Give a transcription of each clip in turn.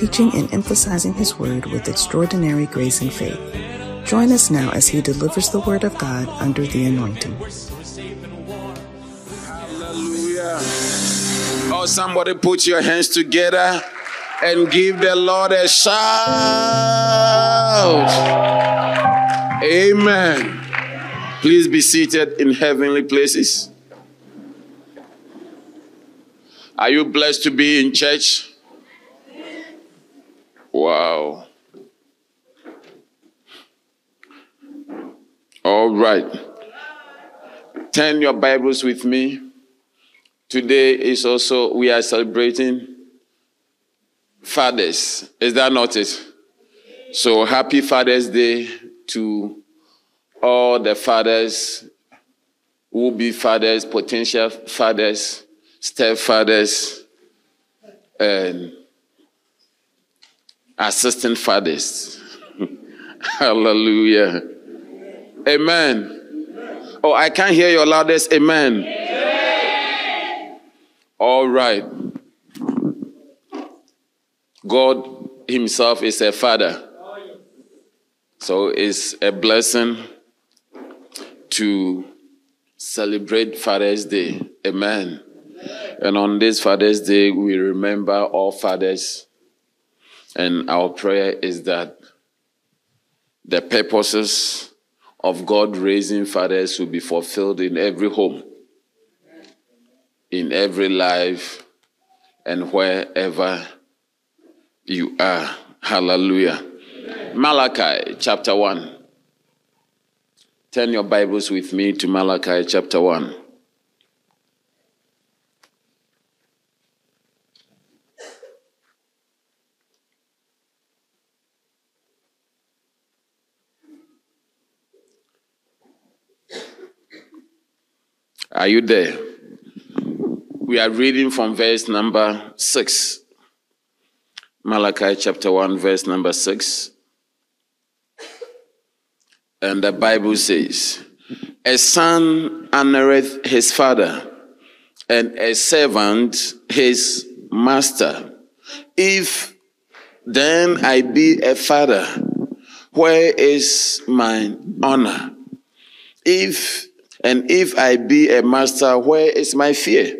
teaching and emphasizing his word with extraordinary grace and faith. Join us now as he delivers the word of God under the anointing. Hallelujah. Oh, somebody put your hands together and give the Lord a shout. Amen. Please be seated in heavenly places. Are you blessed to be in church? Wow. All right. Turn your Bibles with me. Today is also, we are celebrating Fathers. Is that not it? So happy Father's Day to all the fathers, will be fathers, potential fathers, stepfathers, and assistant fathers. Hallelujah. Amen. Oh, I can't hear your loudest amen. All right. God Himself is a father. So it's a blessing to celebrate Father's Day. Amen. And on this Father's Day, we remember all fathers. And our prayer is that the purposes of God raising fathers will be fulfilled in every home, in every life, and wherever you are. Hallelujah. Malachi chapter 1. Turn your Bibles with me to Malachi chapter 1. Are you there? We are reading from verse number 6. Malachi chapter 1, verse number 6. And the Bible says, A son honoreth his father, and a servant his master. If then I be a father, where is my honor? If and if I be a master, where is my fear?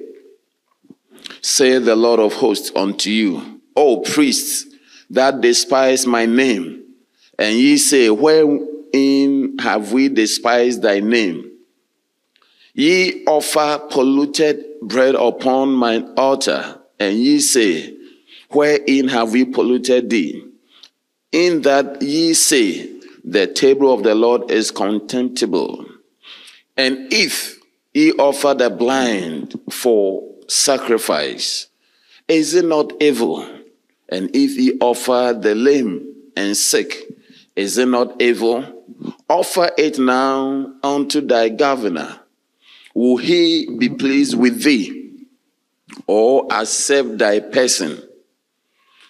Say the Lord of hosts unto you, O priests that despise my name, and ye say, Wherein have we despised thy name? Ye offer polluted bread upon mine altar, and ye say, Wherein have we polluted thee? In that ye say, The table of the Lord is contemptible. And if he offer the blind for sacrifice, is it not evil? And if he offer the lame and sick, is it not evil? Offer it now unto thy governor. Will he be pleased with thee, or accept thy person?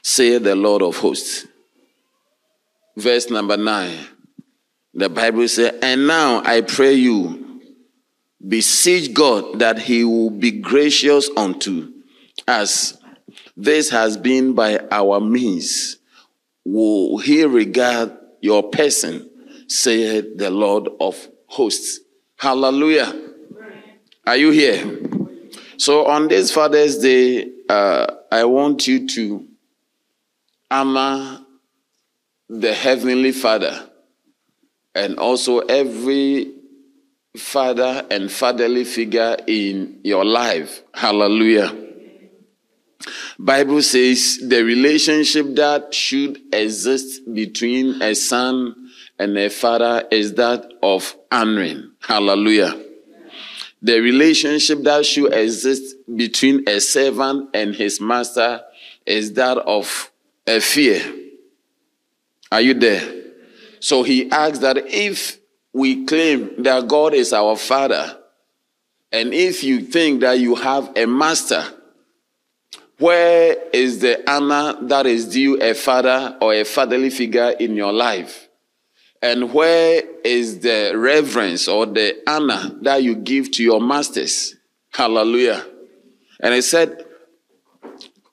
Say the Lord of hosts. Verse number nine. The Bible says, And now I pray you, beseech God that he will be gracious unto us. This has been by our means. Will he regard your person, saith the Lord of hosts. Hallelujah. Are you here? So on this Father's Day, uh, I want you to honor the Heavenly Father and also every father and fatherly figure in your life. Hallelujah. Bible says the relationship that should exist between a son and a father is that of honoring. Hallelujah. The relationship that should exist between a servant and his master is that of a fear. Are you there? So he asks that if we claim that God is our father, and if you think that you have a master, where is the honor that is due a father or a fatherly figure in your life? And where is the reverence or the honor that you give to your masters? Hallelujah. And he said,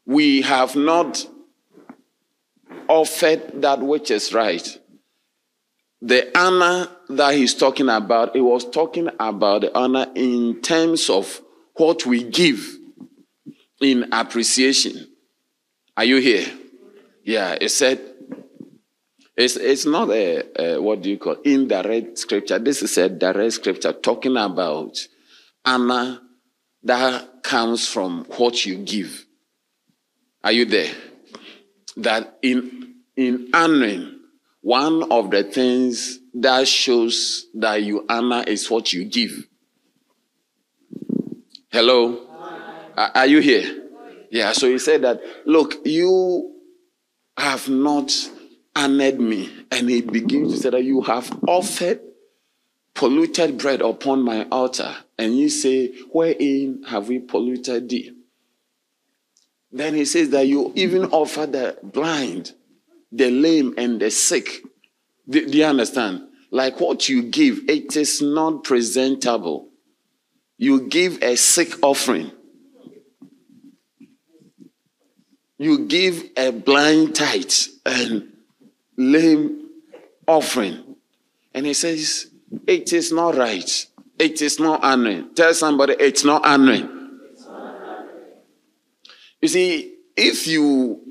We have not offered that which is right. The honor that he's talking about, he was talking about the honor in terms of what we give in appreciation. Are you here? Yeah, it said, it's, it's not a, a, what do you call indirect scripture. This is a direct scripture talking about honor that comes from what you give. Are you there? That in in honoring, one of the things that shows that you honor is what you give. Hello? Are you here? Yeah, so he said that, look, you have not honored me. And he begins to say that you have offered polluted bread upon my altar. And you say, Wherein have we polluted thee? Then he says that you even offer the blind, the lame, and the sick. Do, do you understand? Like what you give, it is not presentable. You give a sick offering. You give a blind tithe and lame offering. And he says, It is not right. It is not honoring. Tell somebody it's not honoring. You see, if you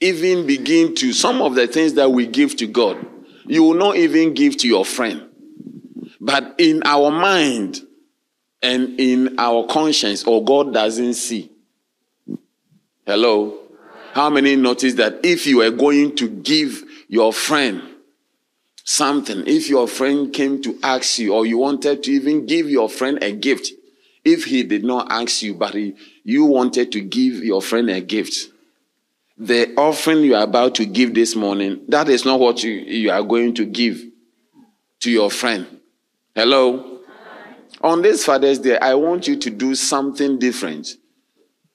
even begin to, some of the things that we give to God, you will not even give to your friend. But in our mind and in our conscience, or God doesn't see. Hello? How many notice that if you are going to give your friend something, if your friend came to ask you, or you wanted to even give your friend a gift, if he did not ask you, but he, you wanted to give your friend a gift, the offering you are about to give this morning, that is not what you, you are going to give to your friend. Hello? On this Father's Day, I want you to do something different.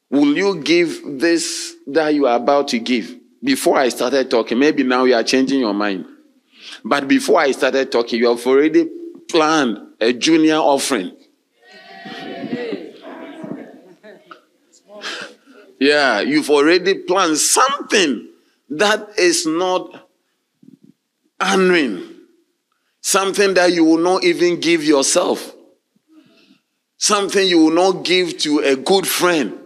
Will you give this that you are about to give? before I started talking, maybe now you are changing your mind. But before I started talking, you have already planned a junior offering. Yeah, you've already planned something that is not honoring, something that you will not even give yourself, something you will not give to a good friend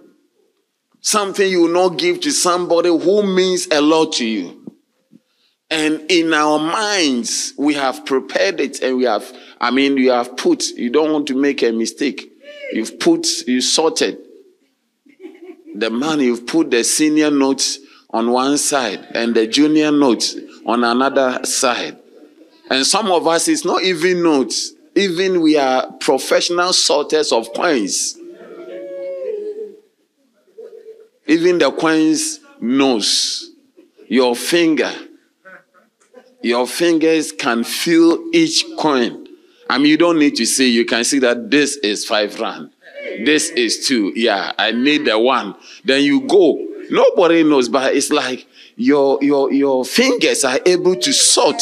Something you will not give to somebody who means a lot to you. And in our minds, we have prepared it and we have, I mean, you have put, you don't want to make a mistake. You've put, you sorted the money, you've put the senior notes on one side and the junior notes on another side. And some of us, it's not even notes. Even we are professional sorters of coins. Even the coin's nose, your finger, your fingers can feel each coin. I mean, you don't need to see, you can see that this is five rand. This is two. Yeah, I need the one. Then you go. Nobody knows, but it's like your your your fingers are able to sort.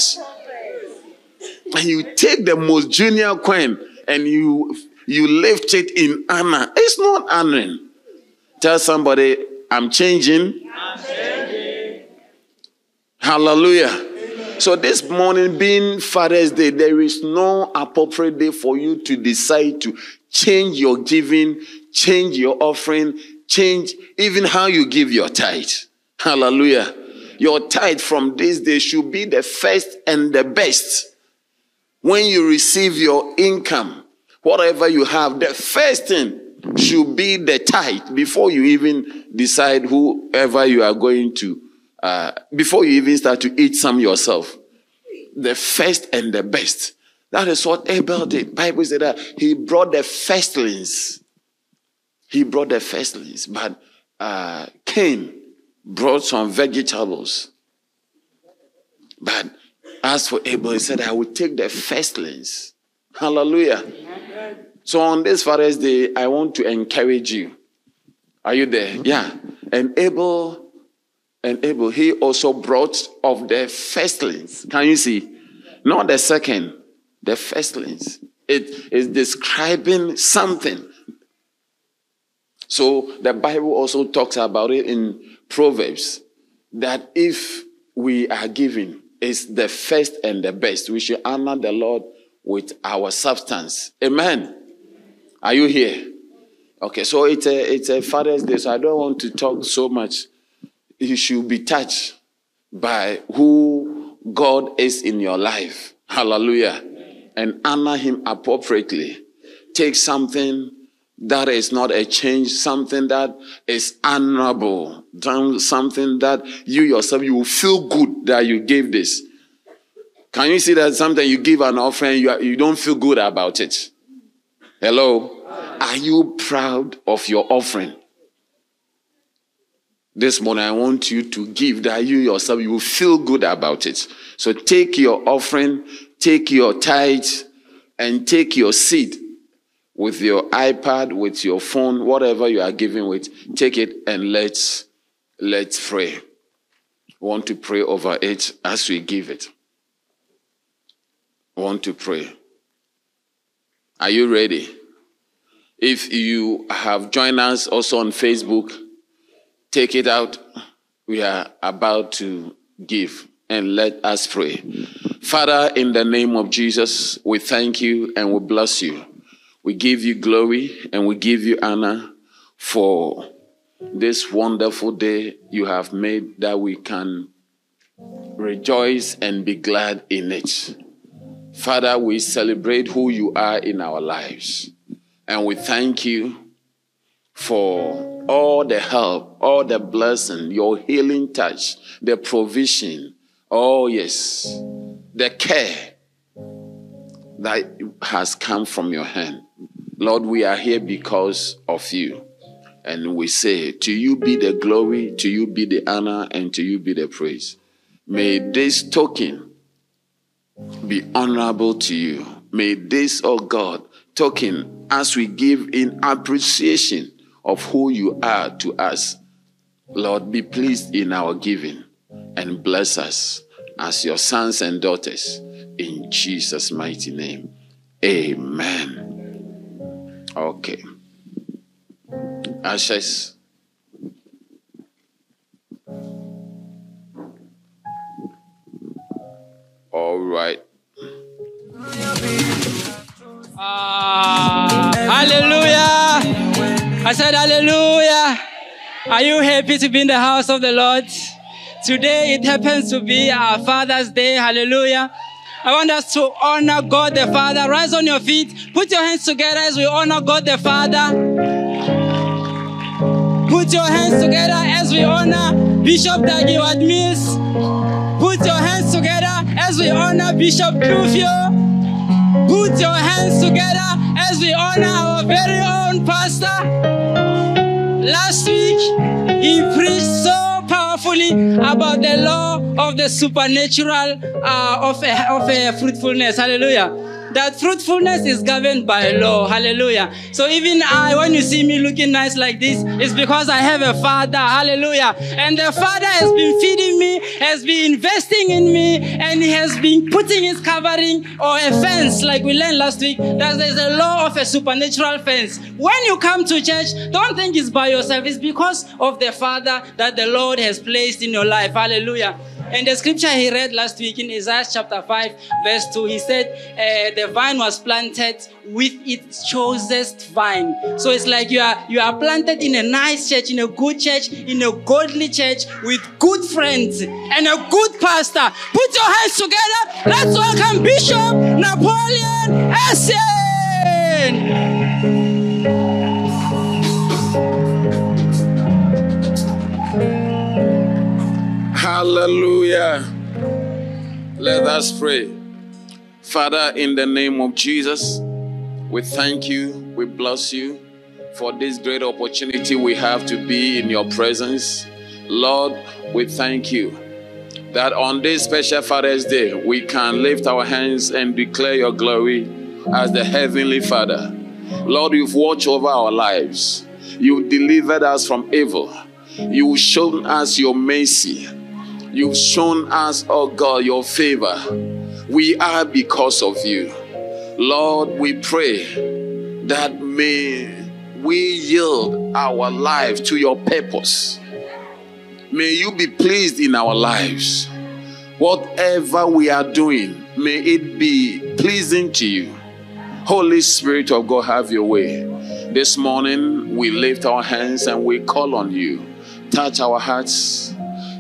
And you take the most junior coin and you you lift it in honor. It's not honoring. Tell somebody I'm changing. I'm changing. Hallelujah. So this morning, being Father's Day, there is no appropriate day for you to decide to change your giving, change your offering, change even how you give your tithe. Hallelujah. Your tithe from this day should be the first and the best. When you receive your income, whatever you have, the first thing should be the tithe before you even decide whoever you are going to, uh, before you even start to eat some yourself. The first and the best. That is what Abel did. Bible said that he brought the firstlings. He brought the firstlings, but uh, Cain brought some vegetables. But As for Abel, he said, I will take the firstlings. Hallelujah. So on this Father's Day, I want to encourage you. Are you there? Yeah. And Abel, and Abel, he also brought of the firstlings. Can you see? Not the second, the firstlings. It is describing something. So the Bible also talks about it in Proverbs that if we are giving, is the first and the best. We should honor the Lord with our substance. Amen. Are you here? Okay, so it's a it's a Father's Day, so I don't want to talk so much. You should be touched by who God is in your life. Hallelujah. And honor him appropriately. Take something that is not a change, something that is honorable, something that you yourself, you will feel good that you gave this. Can you see that sometimes you give an offering, you, you don't feel good about it? Hello? Are you proud of your offering? This morning, I want you to give that you yourself, you will feel good about it. So take your offering, take your tithe, and take your seed with your iPad, with your phone, whatever you are giving with, take it and let's let's pray. want to pray over it as we give it. want to pray. Are you ready? If you have joined us also on Facebook, take it out. We are about to give and let us pray. Father, in the name of Jesus, we thank you and we bless you. We give you glory and we give you honor for this wonderful day you have made that we can rejoice and be glad in it. Father, we celebrate who you are in our lives. And we thank you for all the help, all the blessing, your healing touch, the provision. Oh, yes, the care that has come from your hand. Lord, we are here because of you. And we say, To you be the glory, to you be the honor, and to you be the praise. May this token be honorable to you. May this, oh God, token, as we give in appreciation of who you are to us, Lord, be pleased in our giving and bless us as your sons and daughters. In Jesus' mighty name. Amen. Okay. Ashes. All right. Uh, hallelujah. I said, Hallelujah. Are you happy to be in the house of the Lord? Today it happens to be our Father's Day. Hallelujah. I want us to honor God the Father. Rise on your feet. Put your hands together as we honor God the Father. Put your hands together as we honor Bishop Dag Mills. Put your hands together as we honor Bishop Kufio. Put your hands together as we honor our very own pastor. Last week, he preached so about the law of the supernatural uh, of, a, of a fruitfulness. Hallelujah that fruitfulness is governed by law. Hallelujah. So even I, when you see me looking nice like this, it's because I have a father. Hallelujah. And the father has been feeding me, has been investing in me, and he has been putting his covering or a fence, like we learned last week, that there's a law of a supernatural fence. When you come to church, don't think it's by yourself. It's because of the father that the Lord has placed in your life. Hallelujah. And the scripture he read last week in Isaiah chapter 5, verse 2, he said, uh, the vine was planted with its choicest vine. So it's like you are, you are planted in a nice church, in a good church, in a godly church with good friends and a good pastor. Put your hands together. Let's welcome Bishop Napoleon Essien. Hallelujah. Let us pray. Father, in the name of Jesus, we thank you, we bless you for this great opportunity we have to be in your presence. Lord, we thank you that on this special Father's Day, we can lift our hands and declare your glory as the Heavenly Father. Lord, you've watched over our lives. You delivered us from evil. You've shown us your mercy. You've shown us, oh God, your favor. We are because of you. Lord, we pray that may we yield our life to your purpose. May you be pleased in our lives. Whatever we are doing, may it be pleasing to you. Holy Spirit of God, have your way. This morning, we lift our hands and we call on you. Touch our hearts,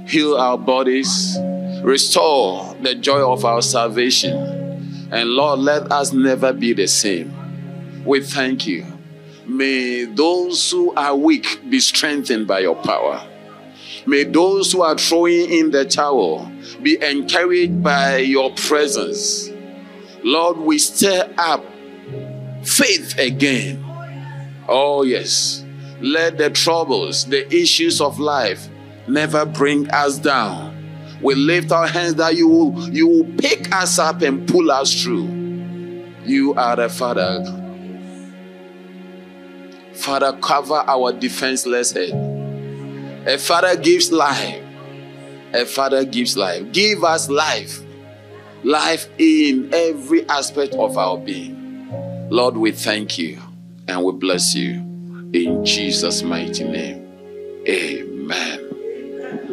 heal our bodies, restore the joy of our salvation. And Lord, let us never be the same. We thank you. May those who are weak be strengthened by your power. May those who are throwing in the towel be encouraged by your presence. Lord, we stir up faith again. Oh, yes. Let the troubles, the issues of life never bring us down. We lift our hands that you will, you will pick us up and pull us through. You are the Father. Father, cover our defenseless head. A father gives life. A father gives life. Give us life. Life in every aspect of our being. Lord, we thank you and we bless you in Jesus' mighty name. Amen.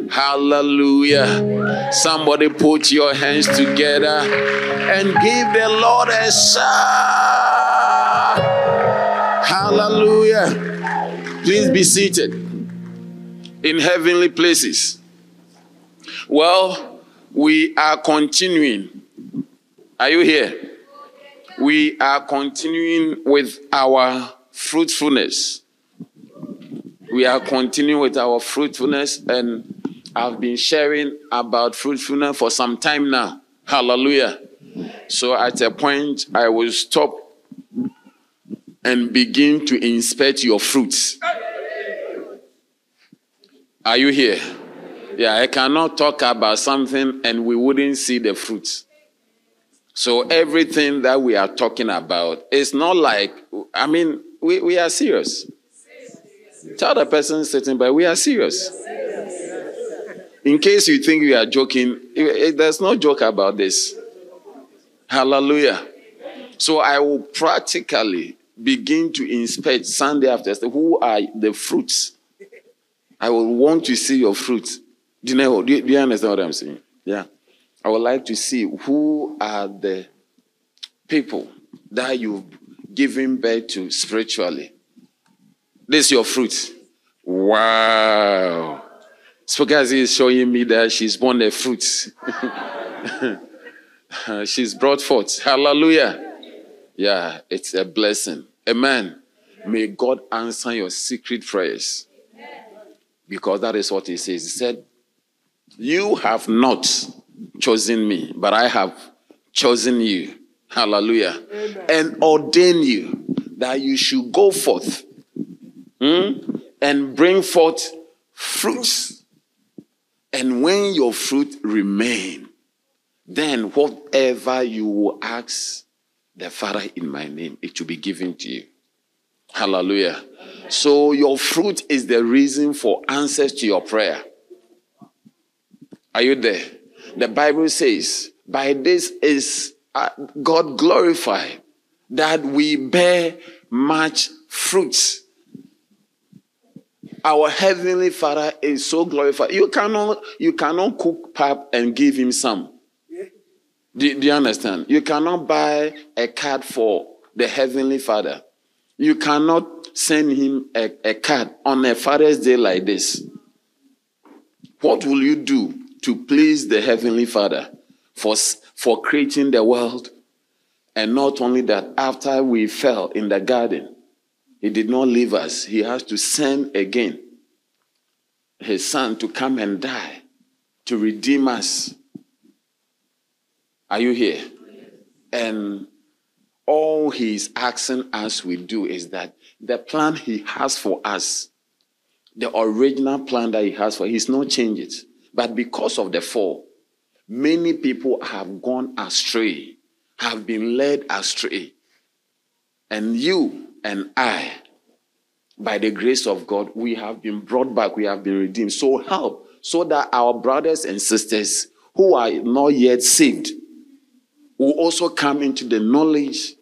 Hallelujah. Somebody put your hands together and give the Lord a shout. Hallelujah. Please be seated in heavenly places. Well, we are continuing. Are you here? We are continuing with our fruitfulness. We are continuing with our fruitfulness, and I've been sharing about fruitfulness for some time now. Hallelujah. So at a point, I will stop and begin to inspect your fruits. Are you here? Yeah, I cannot talk about something and we wouldn't see the fruits. So everything that we are talking about is not like, I mean, we, we are serious. Tell the person sitting by, we are serious. In case you think we are joking, eh, eh, there's no joke about this. Hallelujah. So I will practically begin to inspect Sunday after who are the fruits. I will want to see your fruits. Do you know? Do you understand what I'm saying? Yeah. I would like to see who are the people that you've given birth to spiritually. This is your fruit. Wow. Spokazi is showing me that she's born a fruit. she's brought forth. Hallelujah. Yeah, it's a blessing. Amen. May God answer your secret prayers. Because that is what he says. He said, You have not chosen me, but I have chosen you. Hallelujah. Amen. And ordain you that you should go forth hmm, and bring forth fruits. And when your fruit remain, then whatever you will ask the Father in my name, it will be given to you. Hallelujah. So your fruit is the reason for answers to your prayer. Are you there? The Bible says, by this is uh, God glorified that we bear much fruits. Our heavenly Father is so glorified. You cannot, you cannot cook pap and give him some. Do, do you understand? You cannot buy a card for the heavenly Father. You cannot send him a, a card on a Father's Day like this. What will you do to please the Heavenly Father for, for creating the world? And not only that, after we fell in the garden, He did not leave us. He has to send again His Son to come and die to redeem us. Are you here? And all he's asking us we do is that the plan he has for us, the original plan that he has for, he's not changed it. But because of the fall, many people have gone astray, have been led astray. And you and I, by the grace of God, we have been brought back, we have been redeemed. So help, so that our brothers and sisters who are not yet saved will also come into the knowledge,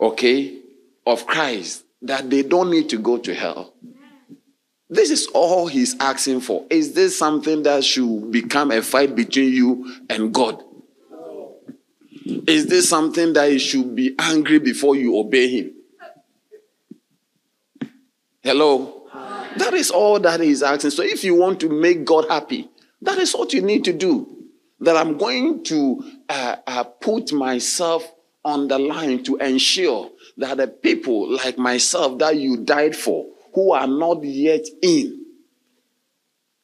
okay, of Christ, that they don't need to go to hell. This is all he's asking for. Is this something that should become a fight between you and God? Is this something that he should be angry before you obey him? Hello? That is all that he's asking. So if you want to make God happy, that is what you need to do. That I'm going to uh, uh, put myself on the line to ensure that the people like myself that you died for, who are not yet in,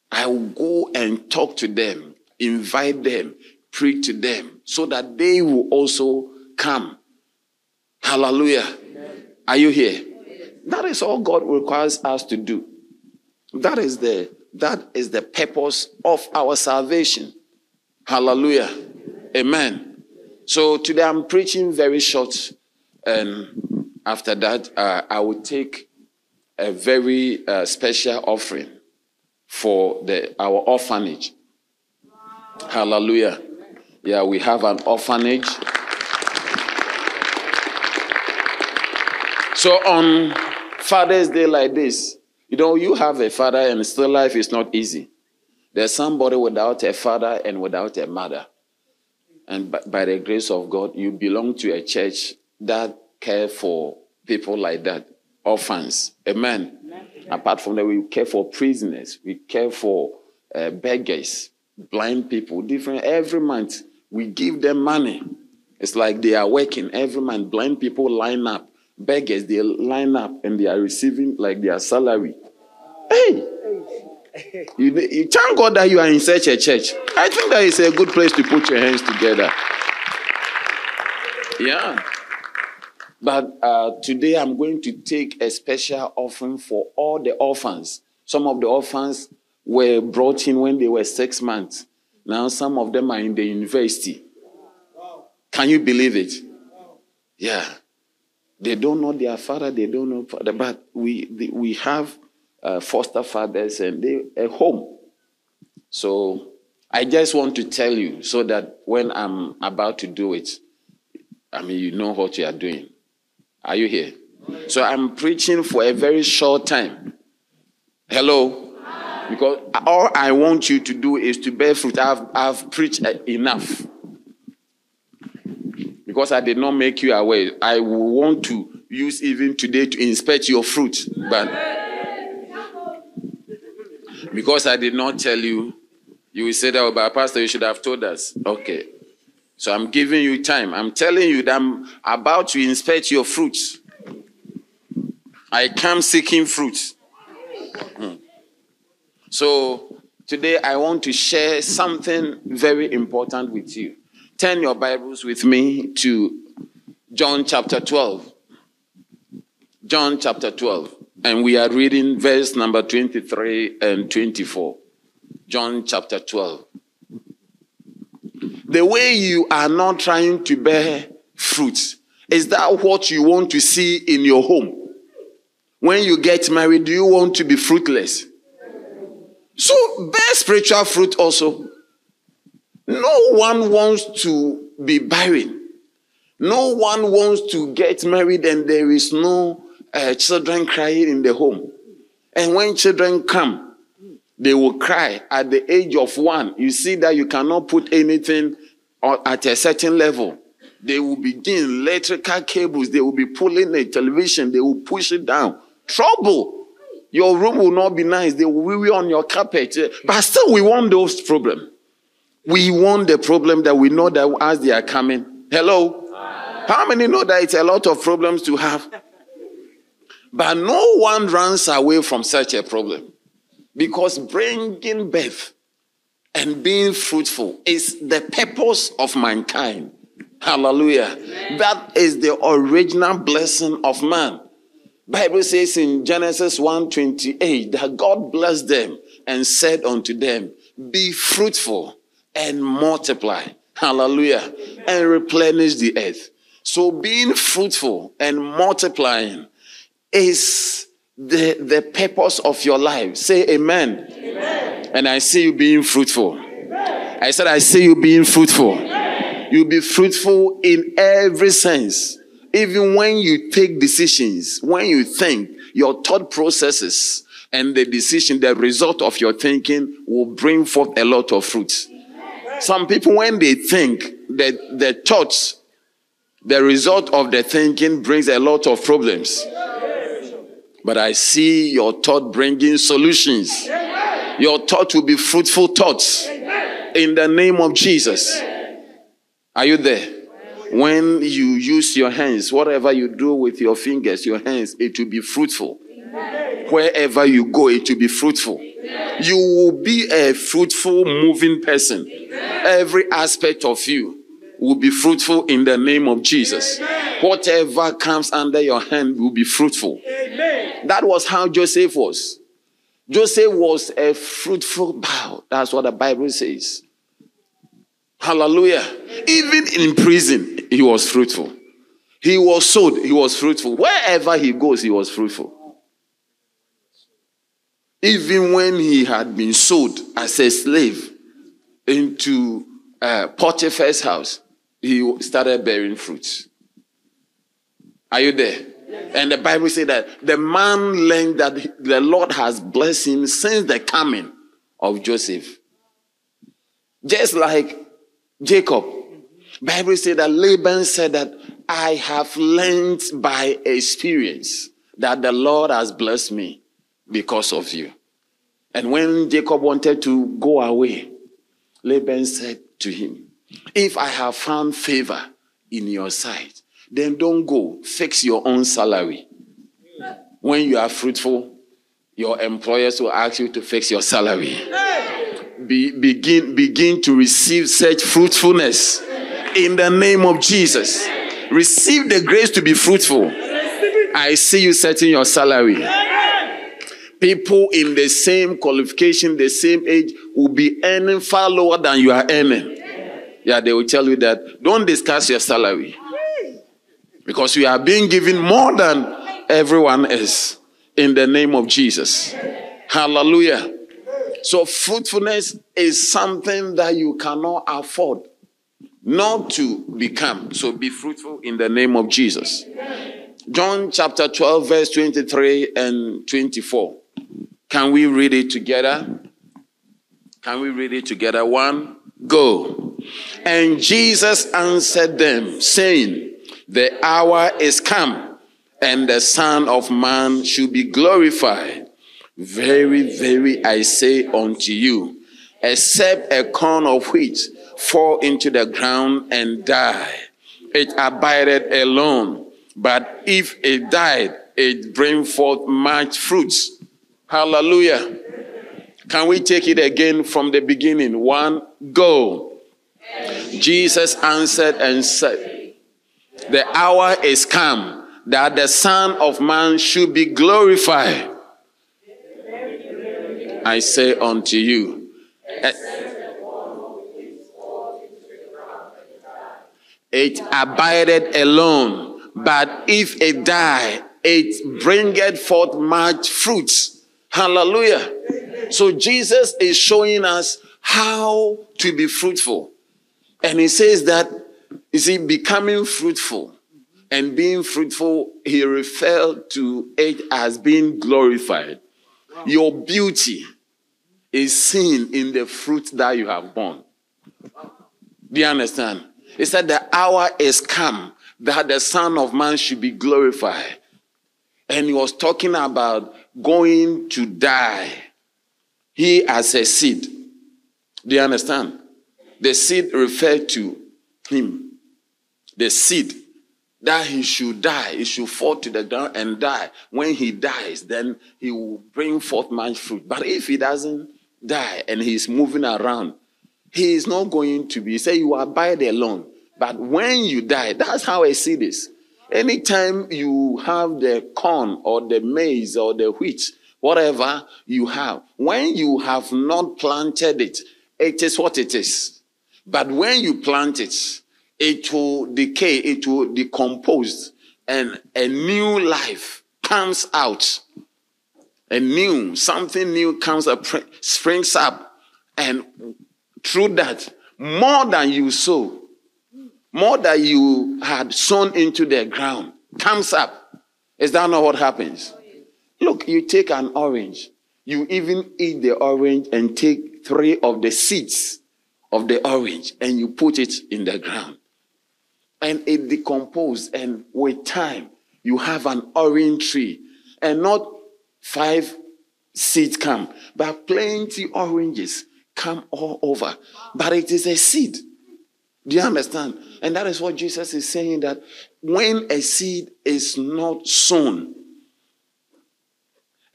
I will go and talk to them, invite them, preach to them, so that they will also come. Hallelujah. Amen. Are you here? That is all God requires us to do. That is the that is the purpose of our salvation. Hallelujah. Amen. So today I'm preaching very short, and after that uh, I will take a very uh, special offering for the our orphanage. Hallelujah. Yeah, we have an orphanage. So on Father's Day like this, you know, you have a father and still life is not easy. There's somebody without a father and without a mother. And by, by the grace of God, you belong to a church that care for people like that, orphans. Amen. Amen. Apart from that, we care for prisoners. We care for uh, beggars, blind people, different. Every month, we give them money. It's like they are working every month. Blind people line up beggars, they line up and they are receiving like their salary. Hey! You, you thank God that you are in such a church. I think that is a good place to put your hands together. Yeah. But uh, today I'm going to take a special offering for all the orphans. Some of the orphans were brought in when they were six months. Now some of them are in the university. Can you believe it? Yeah. They don't know their father, they don't know father, but we, the, we have uh, foster fathers and they a home. So I just want to tell you so that when I'm about to do it, I mean, you know what you are doing. Are you here? So I'm preaching for a very short time. Hello? Because all I want you to do is to bear fruit. I've, I've preached enough because I did not make you aware. I want to use even today to inspect your fruit, but because I did not tell you, you will say that, oh, but Pastor, you should have told us. Okay. So I'm giving you time. I'm telling you that I'm about to inspect your fruits. I come seeking fruits. Hmm. So today I want to share something very important with you. Turn your Bibles with me to John chapter 12. John chapter 12. And we are reading verse number 23 and 24. John chapter 12. The way you are not trying to bear fruits, is that what you want to see in your home? When you get married, do you want to be fruitless? So bear spiritual fruit also. No one wants to be barren. No one wants to get married and there is no uh, children crying in the home. And when children come, they will cry at the age of one. You see that you cannot put anything at a certain level. They will begin electrical cables. They will be pulling the television. They will push it down. Trouble. Your room will not be nice. They will be on your carpet. But still, we want those problems. We want the problem that we know that as they are coming. Hello? How many know that it's a lot of problems to have? But no one runs away from such a problem because bringing birth and being fruitful is the purpose of mankind. Hallelujah. Amen. That is the original blessing of man. Bible says in Genesis 1:28 that God blessed them and said unto them, "Be fruitful and multiply. Hallelujah. And replenish the earth. So being fruitful and multiplying is the, the purpose of your life. Say amen. amen. And I see you being fruitful. Amen. I said, I see you being fruitful. Amen. You'll be fruitful in every sense. Even when you take decisions, when you think, your thought processes and the decision, the result of your thinking will bring forth a lot of fruits. Some people, when they think, that the thoughts, the result of the thinking brings a lot of problems. But I see your thought bringing solutions. Your thought will be fruitful thoughts in the name of Jesus. Are you there? When you use your hands, whatever you do with your fingers, your hands, it will be fruitful. Wherever you go, it will be fruitful. You will be a fruitful, moving person. Every aspect of you will be fruitful in the name of Jesus. Whatever comes under your hand will be fruitful. That was how Joseph was. Joseph was a fruitful bough. That's what the Bible says. Hallelujah. Even in prison, he was fruitful. He was sold, he was fruitful. Wherever he goes, he was fruitful. Even when he had been sold as a slave into uh, Potiphar's house, he started bearing fruits. Are you there? And the Bible says that the man learned that the Lord has blessed him since the coming of Joseph. Just like Jacob. Bible says that Laban said that I have learned by experience that the Lord has blessed me because of you. And when Jacob wanted to go away, Laban said to him, If I have found favor in your sight, then don't go. Fix your own salary. When you are fruitful, your employers will ask you to fix your salary. Be, begin, begin to receive such fruitfulness in the name of Jesus. Receive the grace to be fruitful. I see you setting your salary. People in the same qualification, the same age, will be earning far lower than you are earning. Yeah, they will tell you that don't discuss your salary. Because we are being given more than everyone else in the name of Jesus. Hallelujah. So, fruitfulness is something that you cannot afford not to become. So, be fruitful in the name of Jesus. John chapter 12, verse 23 and 24. Can we read it together? Can we read it together? One, go. And Jesus answered them, saying, the hour is come, and the Son of Man should be glorified. Very, very, I say unto you, except a corn of wheat fall into the ground and die, it abideth alone. But if it died, it bring forth much fruits. Hallelujah. Can we take it again from the beginning? One, go. Jesus answered and said, the hour is come that the Son of Man should be glorified. I say unto you, it abided alone, but if it die, it bringeth forth much fruits. Hallelujah. So Jesus is showing us how to be fruitful. And he says that you see, becoming fruitful and being fruitful, he referred to it as being glorified. Wow. Your beauty is seen in the fruit that you have borne. Do you understand? He said, The hour is come that the Son of Man should be glorified. And he was talking about going to die. He as a seed. Do you understand? The seed referred to him the seed that he should die, he should fall to the ground and die. When he dies, then he will bring forth much fruit. But if he doesn't die and he's moving around, he is not going to be. Say you abide alone. But when you die, that's how I see this. Anytime you have the corn or the maize or the wheat, whatever you have, when you have not planted it, it is what it is. But when you plant it, it will decay, it will decompose, and a new life comes out. A new, something new comes up, springs up, and through that, more than you sow, more that you had sown into the ground, comes up. Is that not what happens? Look, you take an orange, you even eat the orange and take three of the seeds of the orange and you put it in the ground. And it decomposes, and with time, you have an orange tree. And not five seeds come, but plenty oranges come all over. But it is a seed. Do you understand? And that is what Jesus is saying that when a seed is not sown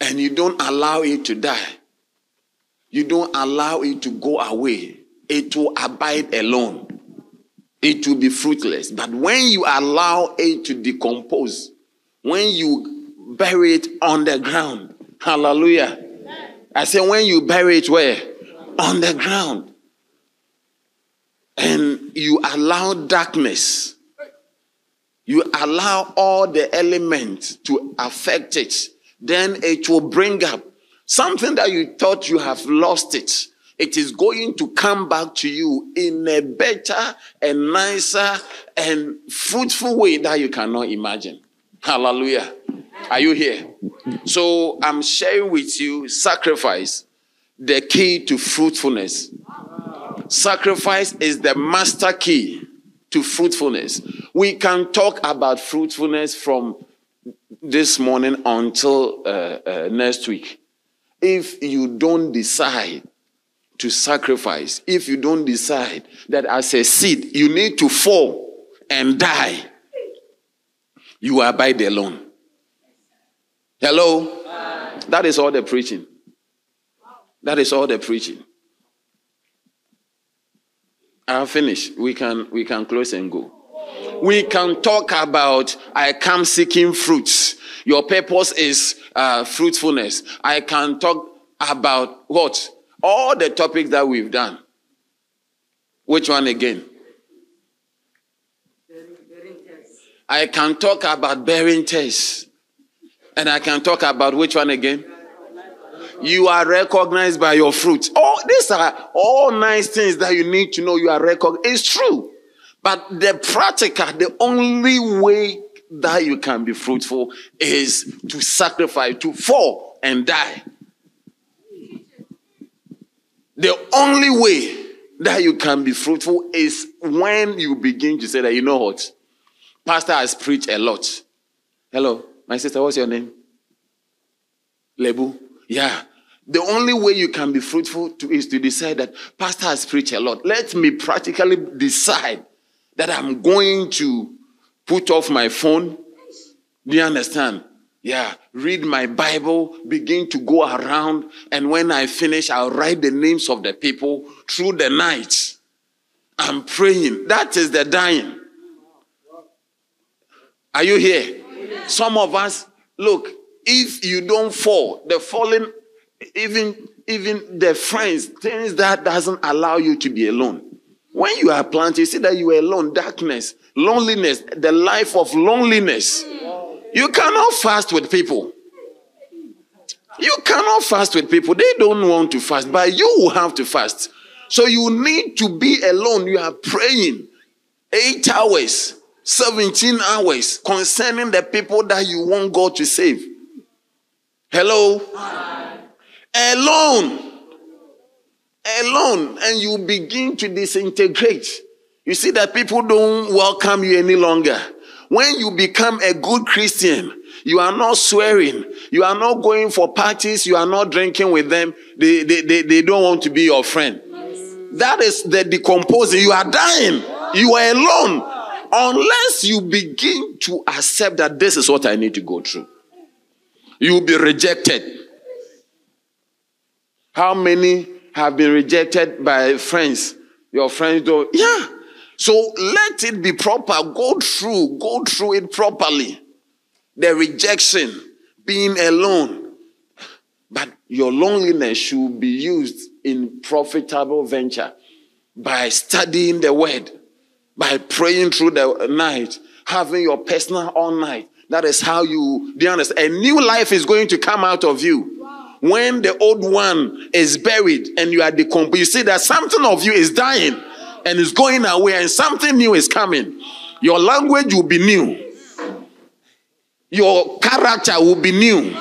and you don't allow it to die, you don't allow it to go away, it will abide alone. It will be fruitless. But when you allow it to decompose, when you bury it on the ground, hallelujah. I say, when you bury it where? On the ground. And you allow darkness, you allow all the elements to affect it, then it will bring up something that you thought you have lost it it is going to come back to you in a better and nicer and fruitful way that you cannot imagine. Hallelujah. Are you here? So I'm sharing with you sacrifice, the key to fruitfulness. Sacrifice is the master key to fruitfulness. We can talk about fruitfulness from this morning until uh, uh, next week. If you don't decide to sacrifice, if you don't decide that as a seed you need to fall and die, you abide alone. Hello? That is all the preaching. That is all the preaching. I'll finish. We can we can close and go. We can talk about I come seeking fruits. Your purpose is uh, fruitfulness. I can talk about what all the topics that we've done. Which one again? I can talk about bearing tests. And I can talk about which one again? You are recognized by your fruit. Oh, these are all nice things that you need to know you are recognized. It's true. But the practical, the only way that you can be fruitful is to sacrifice, to fall and die. The only way that you can be fruitful is when you begin to say that, you know what? Pastor has preached a lot. Hello, my sister, what's your name? Lebu. Yeah. The only way you can be fruitful to, is to decide that Pastor has preached a lot. Let me practically decide that I'm going to put off my phone. Do you understand? Yeah, read my Bible, begin to go around, and when I finish, I'll write the names of the people through the night. I'm praying. That is the dying. Are you here? Some of us, look, if you don't fall, the falling, even even the friends, things that doesn't allow you to be alone. When you are planted, you see that you are alone, darkness, loneliness, the life of loneliness. You cannot fast with people. You cannot fast with people. They don't want to fast, but you have to fast. So you need to be alone. You are praying eight hours, 17 hours concerning the people that you want God to save. Hello? Alone. Alone. And you begin to disintegrate. You see that people don't welcome you any longer. When you become a good Christian, you are not swearing. You are not going for parties. You are not drinking with them. They, they, they, they don't want to be your friend. That is the decomposing. You are dying. You are alone. Unless you begin to accept that this is what I need to go through, you will be rejected. How many have been rejected by friends? Your friends do. Yeah. So let it be proper. Go through, go through it properly. The rejection, being alone. But your loneliness should be used in profitable venture. by studying the word, by praying through the night, having your personal all night. That is how you, you understand? A new life is going to come out of you. When the old one is buried and you are decomposed, you see that something of you is dying and is going away and something new is coming. Your language will be new. Your character will be new.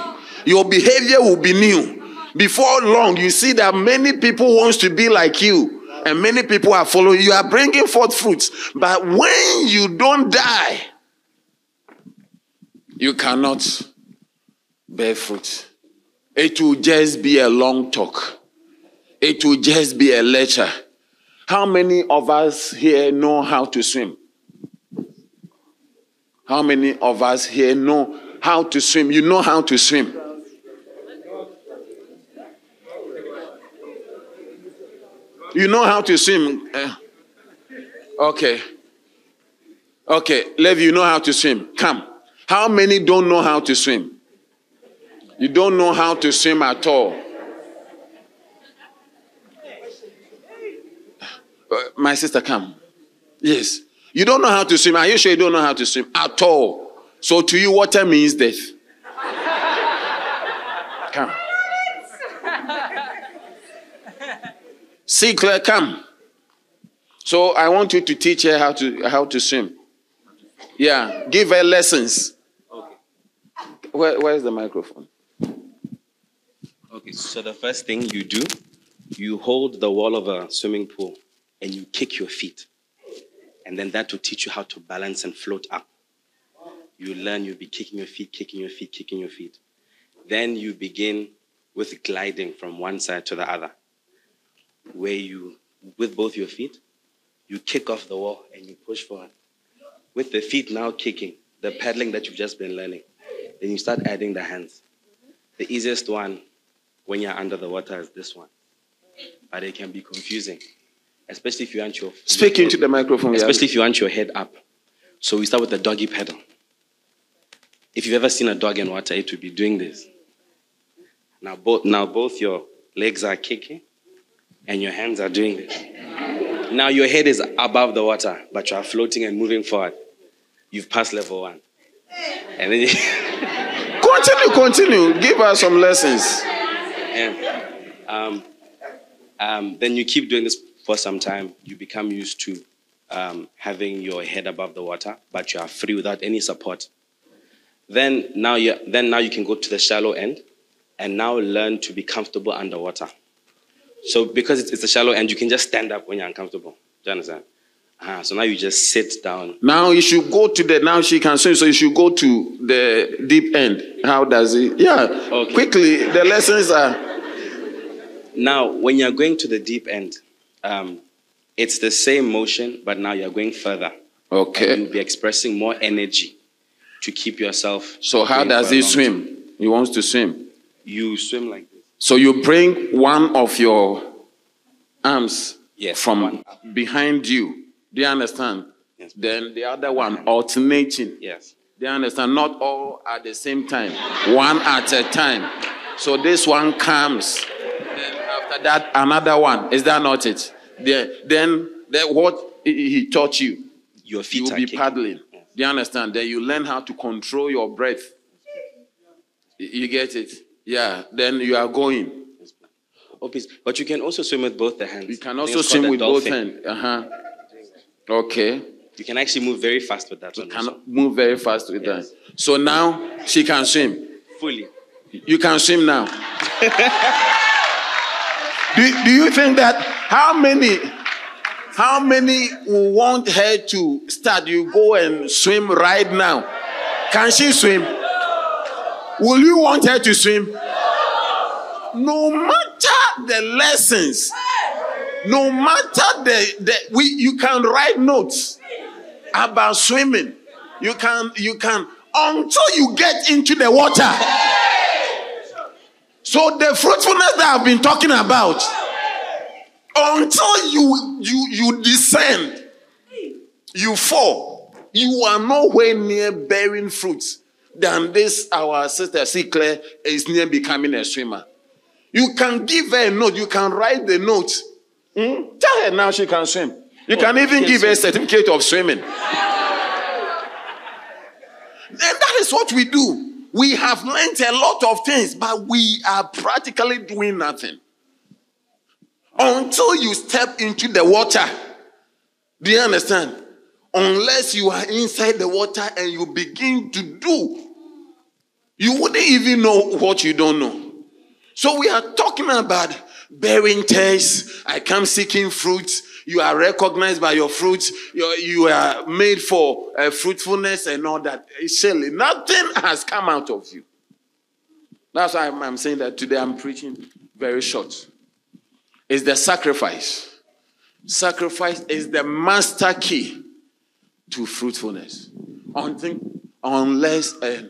Your behavior will be new. Before long, you see that many people wants to be like you and many people are following you are bringing forth fruits but when you don't die you cannot bear fruit it will just be a long talk it will just be a lecture how many of us here know how to swim how many of us here know how to swim you know how to swim You know how to swim. Eh? Okay. Okay, Levi, you know how to swim. Come. How many don't know how to swim? You don't know how to swim at all. Uh, my sister, come. Yes. You don't know how to swim. Are you sure you don't know how to swim at all? So to you, water means death. Come. See, Claire, come. So I want you to teach her how to how to swim. Yeah, give her lessons. Okay. Where, where's the microphone? Okay, so the first thing you do, you hold the wall of a swimming pool and you kick your feet. And then that will teach you how to balance and float up. You learn, you'll be kicking your feet, kicking your feet, kicking your feet. Then you begin with gliding from one side to the other where you, with both your feet, you kick off the wall and you push forward. With the feet now kicking, the paddling that you've just been learning, then you start adding the hands. The easiest one when you're under the water is this one, but it can be confusing, especially if you want your speak into the microphone, especially yeah. if you want your head up. So we start with the doggy paddle. If you've ever seen a dog in water, it would be doing this. Now both now both your legs are kicking and your hands are doing this. Now your head is above the water, but you are floating and moving forward. You've passed level one. And then you continue, continue. Give us some lessons. Yeah. Um, um, then you keep doing this for some time. You become used to um, having your head above the water, but you are free without any support. Then now you then now you can go to the shallow end, and now learn to be comfortable underwater. So because it's, it's a shallow end, you can just stand up when you're uncomfortable. Do you understand? Uh, so now you just sit down. Now you should go to the now she can swim, so you should go to the deep end. How does it? Yeah. Okay. Quickly, the lessons are. Now, when you're going to the deep end, um, it's the same motion, but now you're going further. Okay. And you'll be expressing more energy to keep yourself. So how does he swim? He wants to swim. You swim like this. so you bring one of your arms yes, from one. behind you. Do you understand? Yes. Then the other one alternating. Yes. Do you understand? Not all at the same time, one at a time. So this one comes. Then after that, another one. Is that not it? Then, then, then what he taught you? Your feet You'll be kicking. paddling. Yes. Do you understand? Then you learn how to control your breath. You get it? Yeah, then you are going. Oh, please. But you can also swim with both the hands. You can also swim with both hands. Uh huh. Okay. You can actually move very fast with that you one. can also. move very fast with yes. that. So now she can swim. Fully. You can swim now. do, do you think that how many how many want her to start? You go and swim right now. Can she swim? Will you want her to swim? No matter the lessons, no matter the, the we you can write notes about swimming. You can you can until you get into the water. So the fruitfulness that I've been talking about, until you you you descend, you fall. You are nowhere near bearing fruits than this our sister. Claire is near becoming a swimmer. You can give her a note, you can write the note Hmm? Tell her now she can swim. You can even give her a certificate of swimming. and that is what we do. We have learned a lot of things, but we are practically doing nothing. Until you step into the water. Do you understand? Unless you are inside the water and you begin to do, you wouldn't even know what you don't know. So we are talking about bearing tares. I come seeking fruits. You are recognized by your fruits. You, are made for uh, fruitfulness and all that. Surely nothing has come out of you. That's why I'm, I'm saying that today I'm preaching very short. It's the sacrifice. Sacrifice is the master key to fruitfulness. Unless, uh,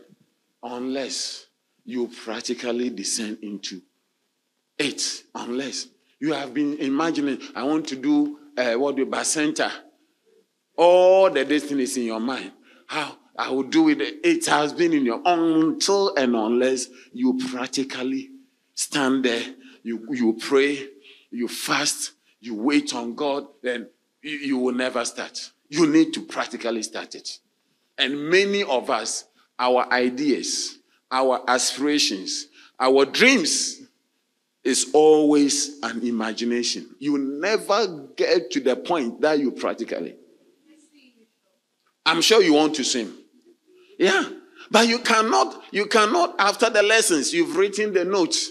unless you practically descend into it, unless you have been imagining, I want to do uh, what the bacenta. All the destinies in your mind. How I will do it. It has been in your until and unless you practically stand there, you, you pray, you fast, you wait on God, then you, you will never start. You need to practically start it. And many of us, our ideas, our aspirations, our dreams is always an imagination. You never get to the point that you practically. I'm sure you want to swim. Yeah. But you cannot, you cannot, after the lessons, you've written the notes.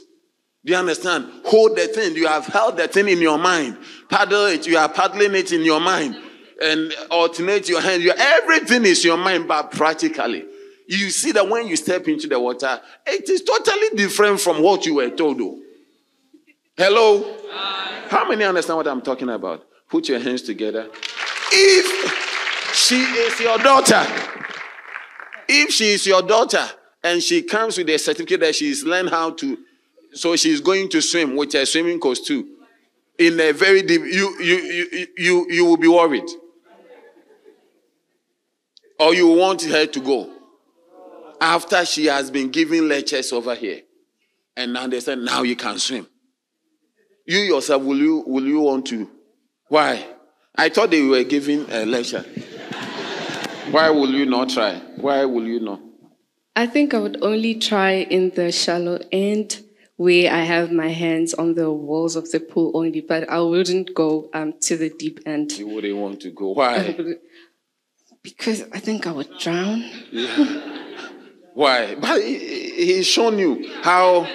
Do you understand? Hold the thing. You have held the thing in your mind. Paddle it. You are paddling it in your mind. And alternate your hand. Your, everything is your mind, but practically. You see that when you step into the water, it is totally different from what you were told. Though. Hello? Hi. How many understand what I'm talking about? Put your hands together. If she is your daughter, if she is your daughter and she comes with a certificate that she's learned how to, so she's going to swim with a swimming course too, in a very deep, you, you, you, you, you will be worried. Or you want her to go after she has been giving lectures over here. And now they said, now you can swim. You yourself, will you will you want to? Why? I thought they were giving a lecture. Why will you not try? Why will you not? I think I would only try in the shallow end where I have my hands on the walls of the pool only, but I wouldn't go um, to the deep end. You wouldn't want to go. Why? Because I think I would drown. Yeah. Why? But he's shown you how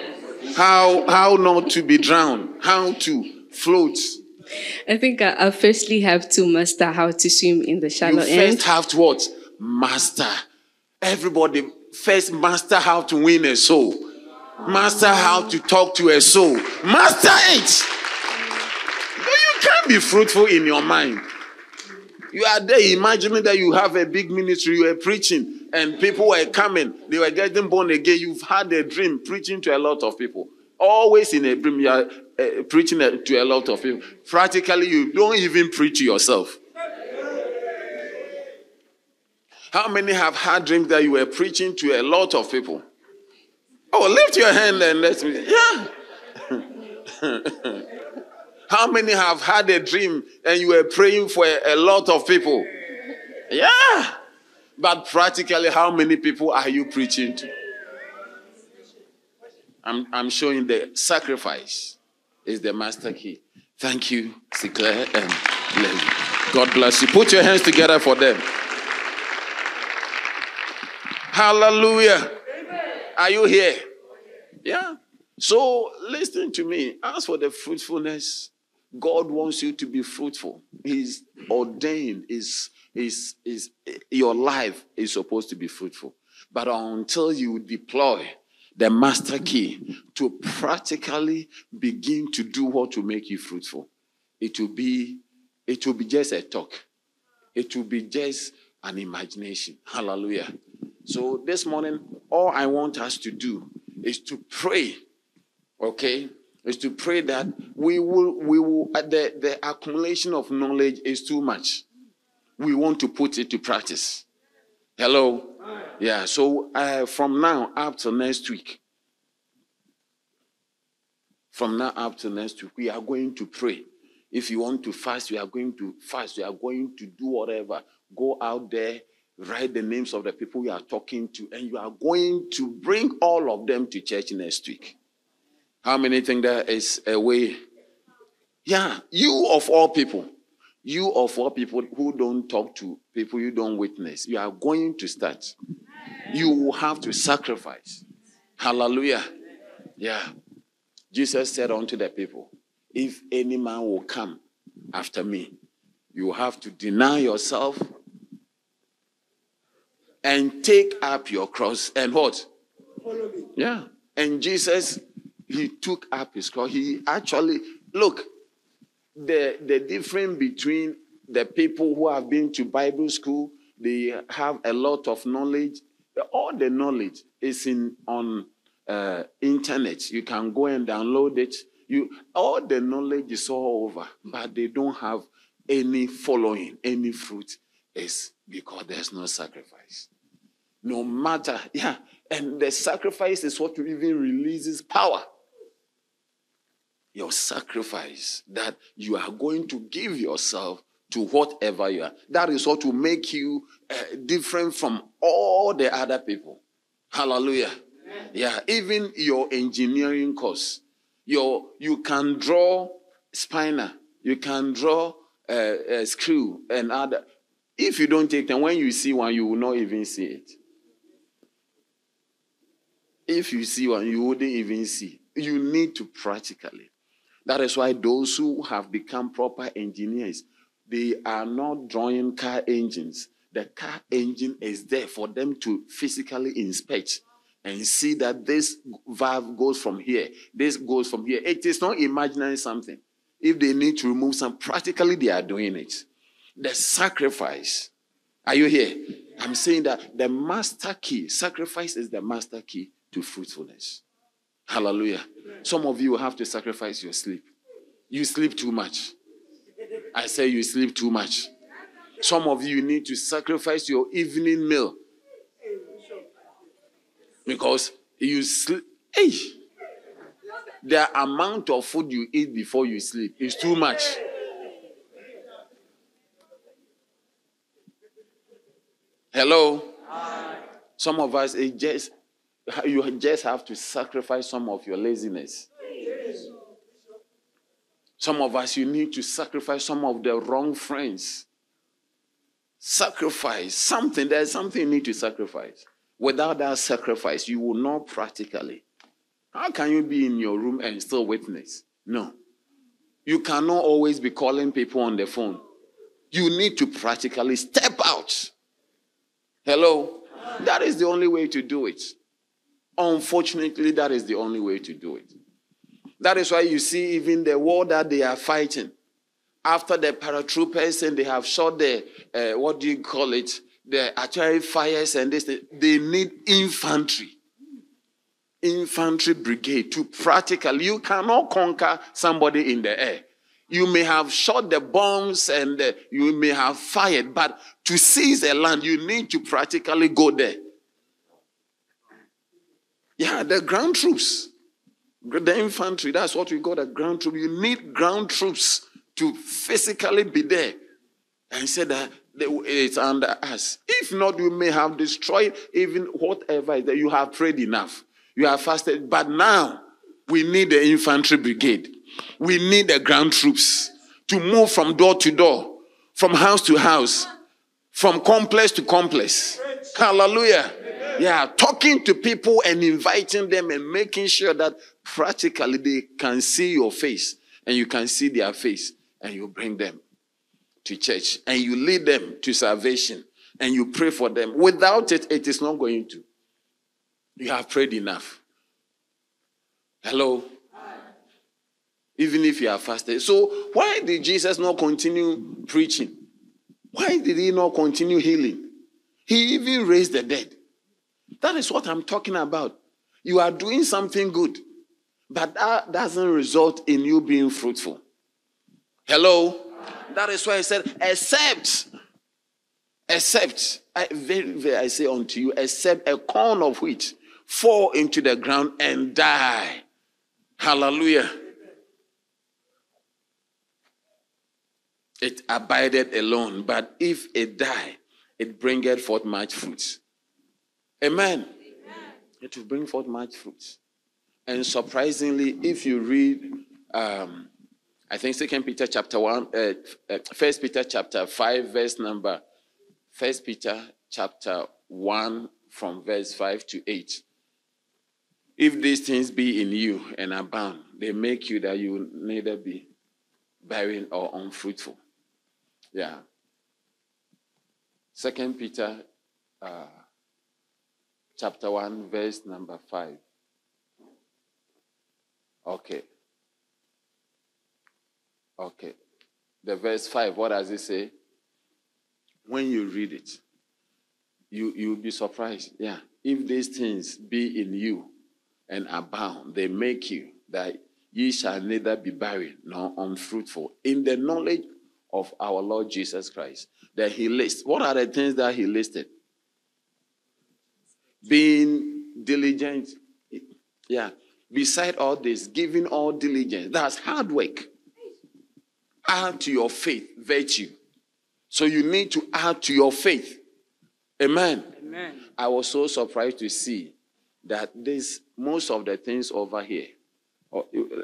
how how not to be drowned, how to float. I think I, I firstly have to master how to swim in the shallow you end. first have to what? Master. Everybody first master how to win a soul. Master how to talk to a soul. Master it. But You can't be fruitful in your mind. You are there imagining that you have a big ministry, you are preaching and people were coming, they were getting born again. You've had a dream preaching to a lot of people. Always in a dream, you are uh, preaching to a lot of people. Practically, you don't even preach to yourself. How many have had dreams that you were preaching to a lot of people? Oh, lift your hand and let me. Yeah. How many have had a dream and you were praying for a, a lot of people? Yeah. But practically, how many people are you preaching to? I'm, I'm showing the sacrifice is the master key. Thank you, Sinclair and Leslie. God bless you. Put your hands together for them. Hallelujah. Are you here? Yeah. So listen to me. As for the fruitfulness, God wants you to be fruitful. He's ordained, is is, is your life is supposed to be fruitful. But until you deploy the master key to practically begin to do what will make you fruitful, it will be it will be just a talk. It will be just an imagination. Hallelujah. So this morning, all I want us to do is to pray. Okay? Is to pray that we will we will uh, the, the accumulation of knowledge is too much we want to put it to practice. Hello? Yeah, so uh, from now up to next week, from now up to next week, we are going to pray. If you want to fast, you are going to fast. You are going to do whatever. Go out there, write the names of the people you are talking to, and you are going to bring all of them to church next week. How many think there is a way? Yeah, you of all people, you of all people who don't talk to people you don't witness, you are going to start. You will have to sacrifice. Hallelujah. Yeah. Jesus said unto the people, If any man will come after me, you have to deny yourself and take up your cross and what? Follow me. Yeah. And Jesus, he took up his cross. He actually, look, the, the difference between the people who have been to Bible school, they have a lot of knowledge. All the knowledge is in on uh, internet. You can go and download it. You all the knowledge is all over, but they don't have any following, any fruit. Is because there's no sacrifice. No matter, yeah, and the sacrifice is what even releases power. Your sacrifice that you are going to give yourself to whatever you are. That is what will make you uh, different from all the other people. Hallelujah. Yeah, even your engineering course, your you can draw spinner, you can draw a, a screw and other. If you don't take them, when you see one, you will not even see it. If you see one, you wouldn't even see. You need to practically. That is why those who have become proper engineers, they are not drawing car engines. The car engine is there for them to physically inspect and see that this valve goes from here, this goes from here. It is not imagining something. If they need to remove some, practically they are doing it. The sacrifice. Are you here? I'm saying that the master key, sacrifice is the master key to fruitfulness. Hallelujah. Some of you have to sacrifice your sleep. You sleep too much. I say you sleep too much. Some of you need to sacrifice your evening meal because you sleep. Hey, the amount of food you eat before you sleep is too much. Hello? Some of us, it just you just have to sacrifice some of your laziness. Some of us, you need to sacrifice some of the wrong friends. Sacrifice something. There's something you need to sacrifice. Without that sacrifice, you will not practically. How can you be in your room and still witness? No. You cannot always be calling people on the phone. You need to practically step out. Hello? That is the only way to do it. Unfortunately, that is the only way to do it. That is why you see even the war that they are fighting. After the paratroopers and they have shot the, uh, what do you call it, the artillery fires and this, they need infantry. Infantry brigade to practically, you cannot conquer somebody in the air. You may have shot the bombs and uh, you may have fired, but to seize a land, you need to practically go there. Yeah, the ground troops, the infantry, that's what we call the ground troops. You need ground troops to physically be there. And said that it's under us. If not, we may have destroyed even whatever that you have prayed enough. You have fasted. But now we need the infantry brigade. We need the ground troops to move from door to door, from house to house, from complex to complex. Hallelujah. Yeah, talking to people and inviting them and making sure that practically they can see your face and you can see their face and you bring them to church and you lead them to salvation and you pray for them. Without it, it is not going to. You have prayed enough. Hello? Even if you are fasted. So, why did Jesus not continue preaching? Why did he not continue healing? He even raised the dead. That is what I'm talking about. You are doing something good, but that doesn't result in you being fruitful. Hello? That is why I said, except, except, I, very, very, I say unto you, except a corn of wheat fall into the ground and die. Hallelujah. it abided alone. But if it die, it bringeth forth much fruit. Amen. It will bring forth much fruit. And surprisingly, if you read, um, I think Second Peter chapter one, uh, uh, First Peter chapter five, verse number, First Peter chapter one, from verse five to eight. If these things be in you and abound, they make you that you neither be barren or unfruitful. Yeah. Second Peter uh, chapter 1, verse number 5. Okay. Okay. The verse 5, what does it say? When you read it, you, you'll be surprised. Yeah. If these things be in you and abound, they make you that ye shall neither be barren nor unfruitful in the knowledge of our Lord Jesus Christ. That he lists. What are the things that he listed? Being diligent. Yeah. Beside all this, giving all diligence. That's hard work. Add to your faith virtue. So you need to add to your faith. Amen. Amen. I was so surprised to see that this most of the things over here,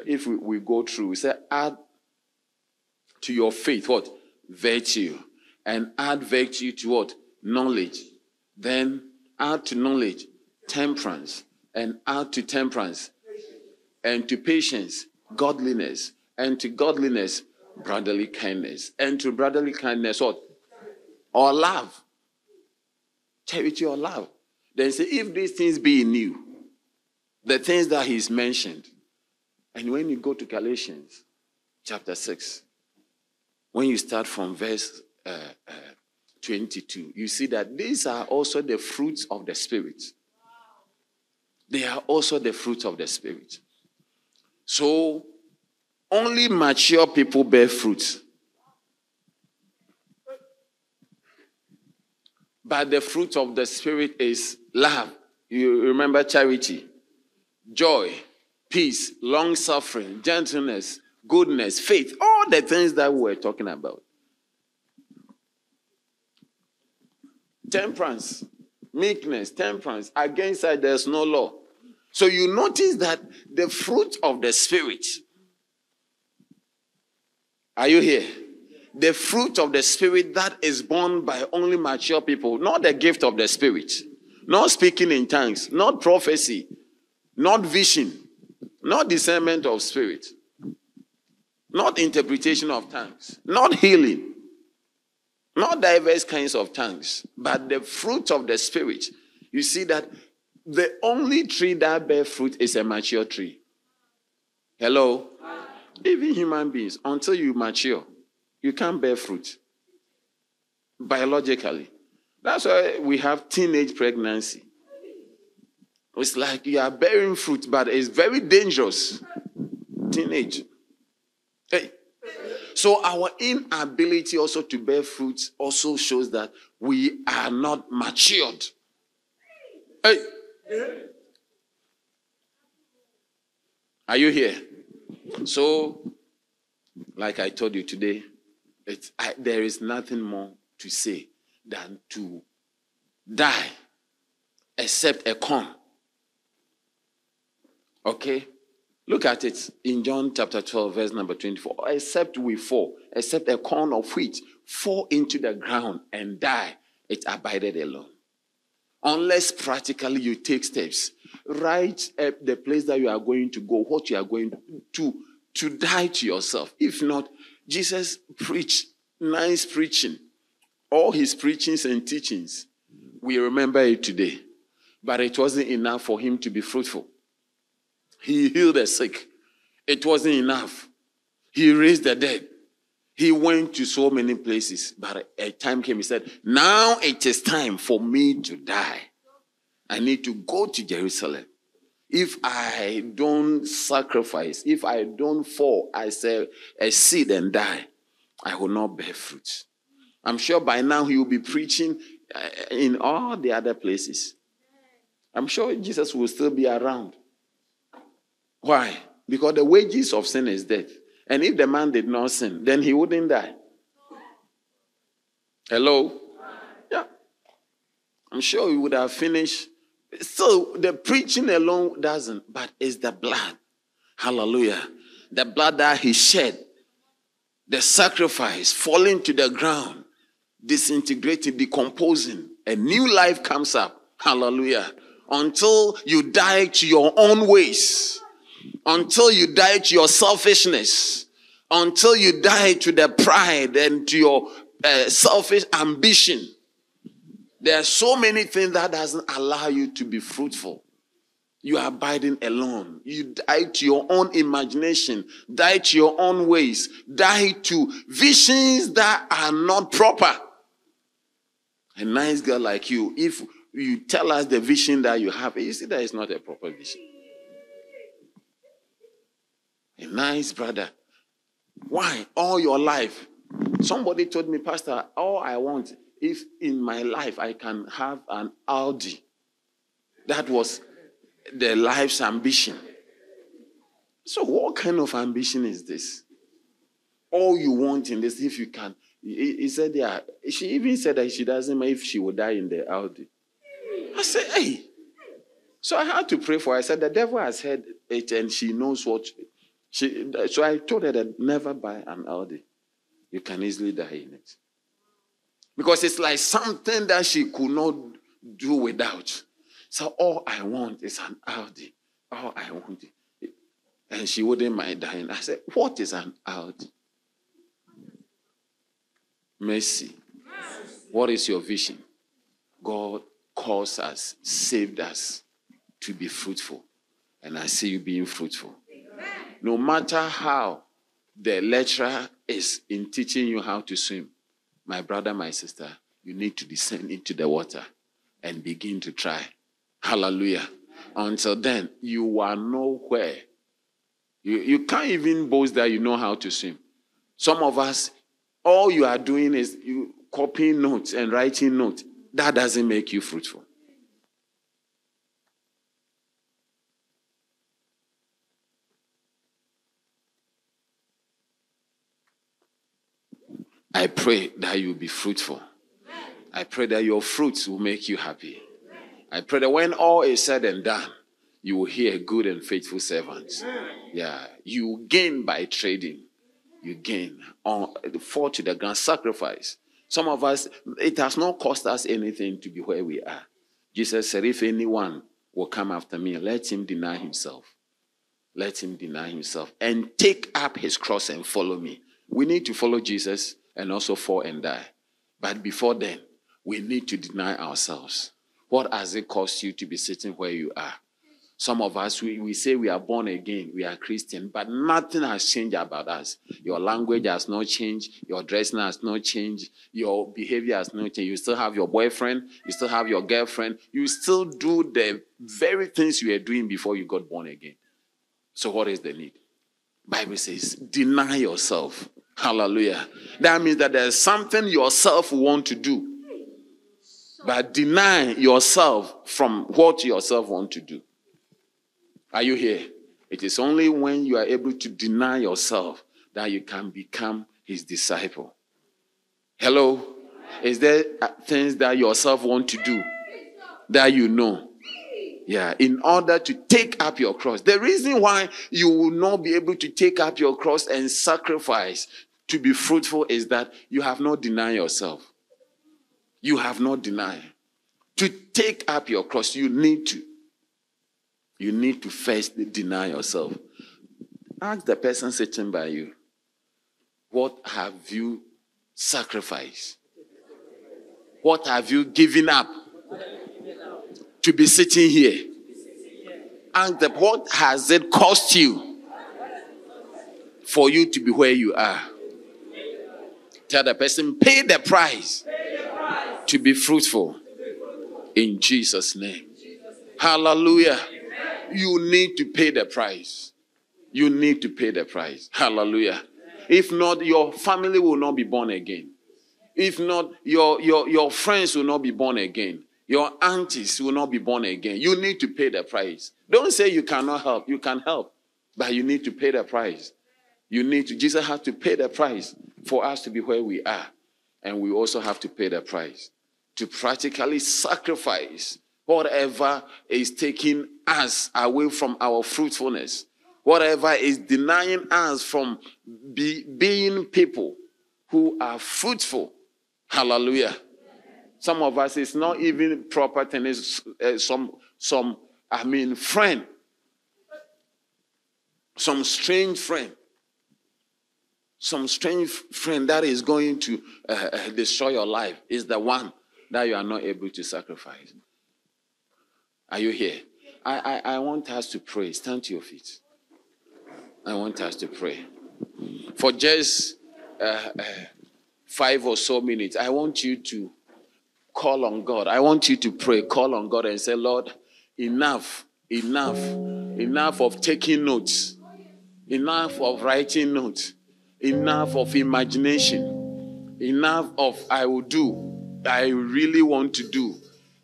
if we, we go through, we say add to your faith what? Virtue. And add virtue to what? Knowledge. Then add to knowledge temperance. And add to temperance and to patience, godliness. And to godliness, brotherly kindness. And to brotherly kindness, what? Or love. Charity or love. Then say, if these things be in you, the things that he's mentioned, and when you go to Galatians chapter 6, when you start from verse uh, uh, 22, you see that these are also the fruits of the Spirit. They are also the fruits of the Spirit. So, only mature people bear fruit. But the fruit of the Spirit is love. You remember charity, joy, peace, long suffering, gentleness, goodness, faith, all the things that we're talking about. Temperance, meekness, temperance. Against that, there's no law. So you notice that the fruit of the Spirit. Are you here? The fruit of the Spirit that is born by only mature people, not the gift of the Spirit, not speaking in tongues, not prophecy, not vision, not discernment of spirit, not interpretation of tongues, not healing, not diverse kinds of tongues, but the fruit of the spirit. You see that the only tree that bear fruit is a mature tree. Hello? Even human beings, until you mature, you can't bear fruit biologically. That's why we have teenage pregnancy. It's like you are bearing fruit, but it's very dangerous. Teenage. Hey. So our inability also to bear fruit also shows that we are not matured. Hey. Are you here? So, like I told you today, I, there is nothing more to say than to die except a corn Okay? Look at it in John chapter 12, verse number 24. Except we fall, except a corn of wheat fall into the ground and die, it abided alone. Unless practically you take steps, right at the place that you are going to go, what you are going to, to die to yourself. If not, Jesus preached nice preaching. All his preachings and teachings, we remember it today. But it wasn't enough for him to be fruitful. He healed the sick. It wasn't enough. He raised the dead. He went to so many places, but a time came, he said, Now it is time for me to die. I need to go to Jerusalem. If I don't sacrifice, if I don't fall, I say a seed and die, I will not bear fruit. I'm sure by now he will be preaching uh, in all the other places. I'm sure Jesus will still be around. Why? Because the wages of sin is death. And if the man did not sin, then he wouldn't die. Hello? Yeah. I'm sure we would have finished. So the preaching alone doesn't, but it's the blood. Hallelujah. The blood that he shed, the sacrifice falling to the ground, disintegrating, decomposing. A new life comes up. Hallelujah. Until you die to your own ways, until you die to your selfishness, until you die to the pride and to your uh, selfish ambition. There are so many things that doesn't allow you to be fruitful. You are abiding alone. You die to your own imagination, die to your own ways, die to visions that are not proper. A nice girl like you, if you tell us the vision that you have, you see that it's not a proper vision. A nice brother. Why? All your life. Somebody told me, Pastor, all I want, if in my life I can have an Audi. That was the life's ambition. So, what kind of ambition is this? All you want in this, if you can. He, said, yeah. She even said that she doesn't know if she would die in the Audi. I said, hey. So I had to pray for her. I said, the devil has heard it and she knows what. She, so I told her that never buy an Audi. You can easily die in it. Because it's like something that she could not do without. So all I want is an Audi. All I want. It. And she wouldn't mind dying. I said, What is an Audi? Mercy. What is your vision? God calls us, saved us to be fruitful. And I see you being fruitful. No matter how the lecturer is in teaching you how to swim, my brother, my sister, you need to descend into the water and begin to try. Hallelujah. Until then, you are nowhere. You, you can't even boast that you know how to swim. Some of us, all you are doing is you copying notes and writing notes. That doesn't make you fruitful. I pray that you will be fruitful. I pray that your fruits will make you happy. I pray that when all is said and done, you will hear good and faithful servants. Yeah, you gain by trading. You gain on the fall to the ground sacrifice. Some of us, it has not cost us anything to be where we are. Jesus said, If anyone will come after me, let him deny himself. Let him deny himself and take up his cross and follow me. We need to follow Jesus and also fall and die. But before then, we need to deny ourselves. What has it cost you to be sitting where you are? Some of us, we, we say we are born again, we are Christian, but nothing has changed about us. Your language has not changed, your dressing has not changed, your behavior has not changed. You still have your boyfriend, you still have your girlfriend, you still do the very things you were doing before you got born again. So, what is the need? Bible says, deny yourself. Hallelujah. That means that there's something yourself want to do. But deny yourself from what yourself want to do. Are you here? It is only when you are able to deny yourself that you can become his disciple. Hello? Is there uh, things that yourself want to do that you know? Yeah, in order to take up your cross. The reason why you will not be able to take up your cross and sacrifice to be fruitful is that you have not denied yourself. You have not denied. To take up your cross, you need to. You need to first deny yourself. Ask the person sitting by you, what have you sacrificed? What have you given up to be sitting here? And the, what has it cost you for you to be where you are? Tell the person, pay the price, to be fruitful in Jesus' name. Hallelujah. You need to pay the price. You need to pay the price. Hallelujah. If not, your family will not be born again. If not, your, your, your friends will not be born again. Your aunties will not be born again. You need to pay the price. Don't say you cannot help. You can help, but you need to pay the price. You need to, Jesus had to pay the price for us to be where we are. And we also have to pay the price to practically sacrifice whatever is taking us away from our fruitfulness, whatever is denying us from be, being people who are fruitful. Hallelujah. Some of us, it's not even proper tennis, uh, some, some, I mean, friend, some strange friend some strange friend that is going to uh, uh, destroy your life is the one that you are not able to sacrifice. Are you here? I, I, I want us to pray. Stand to your feet. I want us to pray. For just uh, uh, five or so minutes, I want you to call on God. I want you to pray, call on God, and say, Lord, enough, enough, enough of taking notes, enough of writing notes enough of imagination, enough of I will do, I really want to do.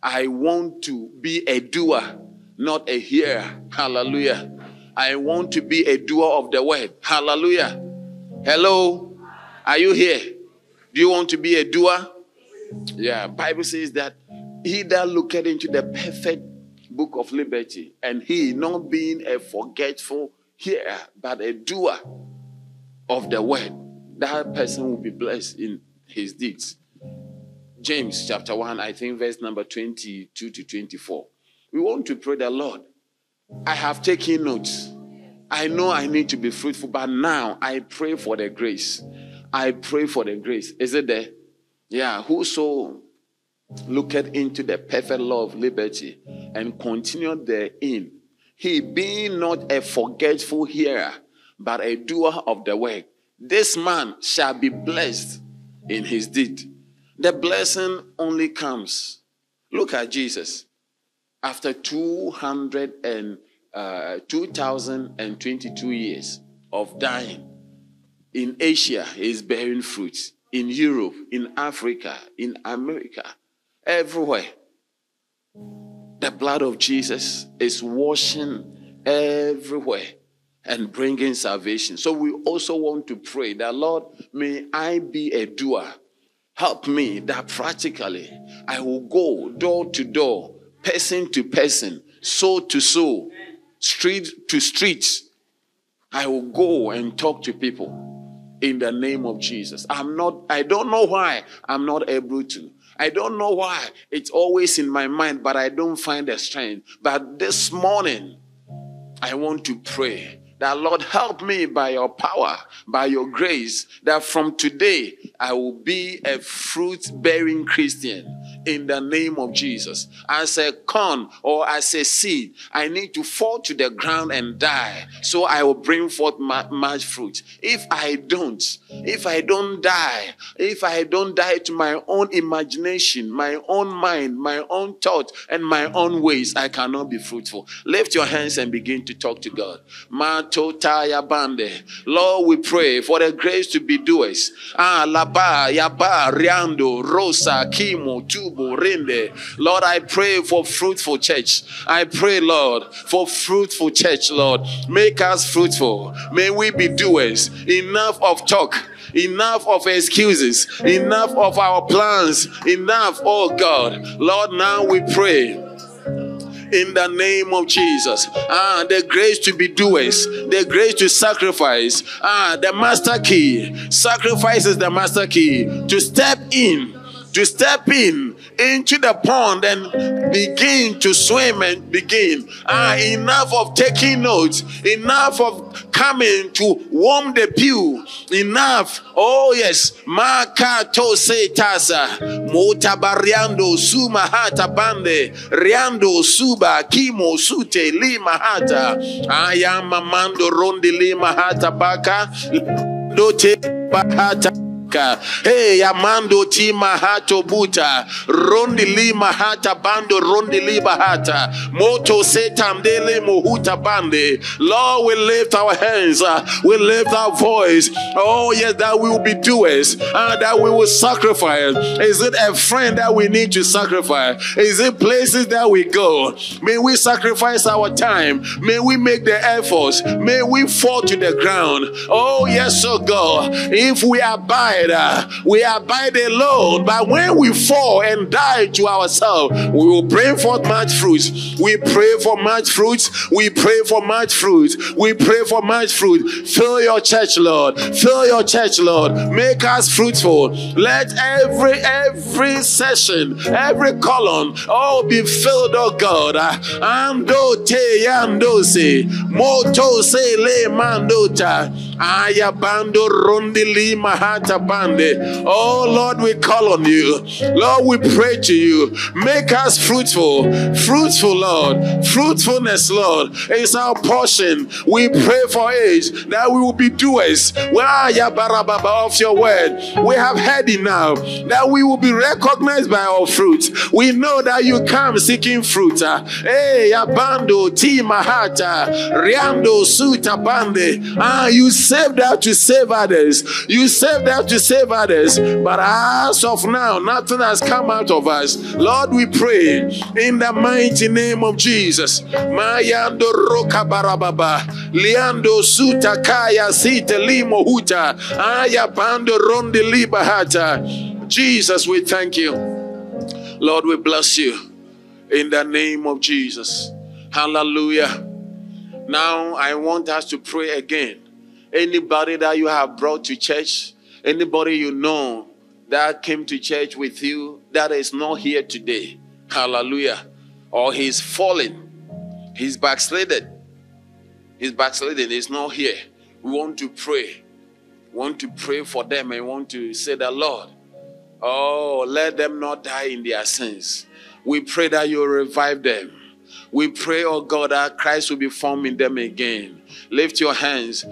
I want to be a doer, not a hearer. Hallelujah. I want to be a doer of the word. Hallelujah. Hello. Are you here? Do you want to be a doer? Yeah, Bible says that he that looketh into the perfect book of liberty, and he not being a forgetful hearer, but a doer of the word, that person will be blessed in his deeds. James chapter 1, I think verse number 22 to 24. We want to pray the Lord. I have taken notes. I know I need to be fruitful, but now I pray for the grace. I pray for the grace. Is it there? Yeah. Whoso looketh into the perfect law of liberty and continue therein, he being not a forgetful hearer, but a doer of the work. This man shall be blessed in his deed. The blessing only comes. Look at Jesus. After 200 and uh, 2022 years of dying, in Asia, he's bearing fruit. In Europe, in Africa, in America, everywhere. The blood of Jesus is washing everywhere and bringing salvation. So we also want to pray that, Lord, may I be a doer. Help me that practically I will go door to door, person to person, soul to soul, street to street. I will go and talk to people in the name of Jesus. I'm not, I don't know why I'm not able to. I don't know why it's always in my mind, but I don't find the strength. But this morning, I want to pray that Lord help me by your power, by your grace, that from today I will be a fruit bearing Christian in the name of Jesus. As a corn or as a seed, I need to fall to the ground and die so I will bring forth much fruit. If I don't, if I don't die, if I don't die to my own imagination, my own mind, my own thought, and my own ways, I cannot be fruitful. Lift your hands and begin to talk to God. Lord, we pray for the grace to be doers. Ah, laba, yaba, riando, rosa, kimo, rinde. Lord, I pray for fruitful church. I pray, Lord, for fruitful church, Lord. Make us fruitful. May we be doers. Enough of talk enough of excuses, enough of our plans, enough, oh God. Lord, now we pray in the name of Jesus. Ah, the grace to be doers, the grace to sacrifice. Ah, the master key. Sacrifice is the master key to step in, to step in into the pond and begin to swim and begin. Ah, enough of taking notes, enough of coming to warm the pew. Enough. Oh, yes. Makato se tasa. Motabariando suma hata bande. Riando suba kimo sute lima hata. Ayama mando rondi lima hata baka. Dote bahata. Hey, amando tima hato buta. Rondi lima hata bando rondi liba hata. Moto setandele mohuta bande. Lord, we lift our hands. Uh, we lift our voice. Oh, yes, that we will be doers. Uh, that we will sacrifice. Is it a friend that we need to sacrifice? Is it places that we go? May we sacrifice our time. May we make the efforts. May we fall to the ground. Oh, yes, oh God. If we abide uh, we abide alone. But when we fall and die to ourselves, we will bring forth much fruit. We pray for much fruit. We pray for much fruit. We pray for much fruit. Fill your church, Lord. Fill your church, Lord. Make us fruitful. Let every every session, every column, all be filled, oh God. Ando te yando se, moto se le mandota. Ayabando rondili mahata bande. Oh Lord, we call on you. Lord, we pray to you. Make us fruitful. Fruitful, Lord. Fruitfulness, Lord, is our portion. We pray for it that we will be doers. Well, yabarababa of your word. We have heard enough that we will be recognized by our fruit. We know that you come seeking fruit. Hey, abando ti mahata riando suta bande. Ah, you saved out to save others. You saved out to save others. But as of now, nothing has come out of us. Lord, we pray in the mighty name of Jesus. Mayando roka barababa. Liando suta kaya sita limo huta. Aya bando rondi libahata. Jesus, we thank you. Lord, we bless you in the name of Jesus. Hallelujah. Now I want us to pray again. Anybody that you have brought to church, anybody you know that came to church with you that is not here today, hallelujah, or he's fallen, he's backslided, he's backslidden, he's not here. We want to pray. We want to pray for them and want to say the Lord, oh, let them not die in their sins. We pray that you revive them. We pray, oh God, that Christ will be formed in them again. Lift your hands.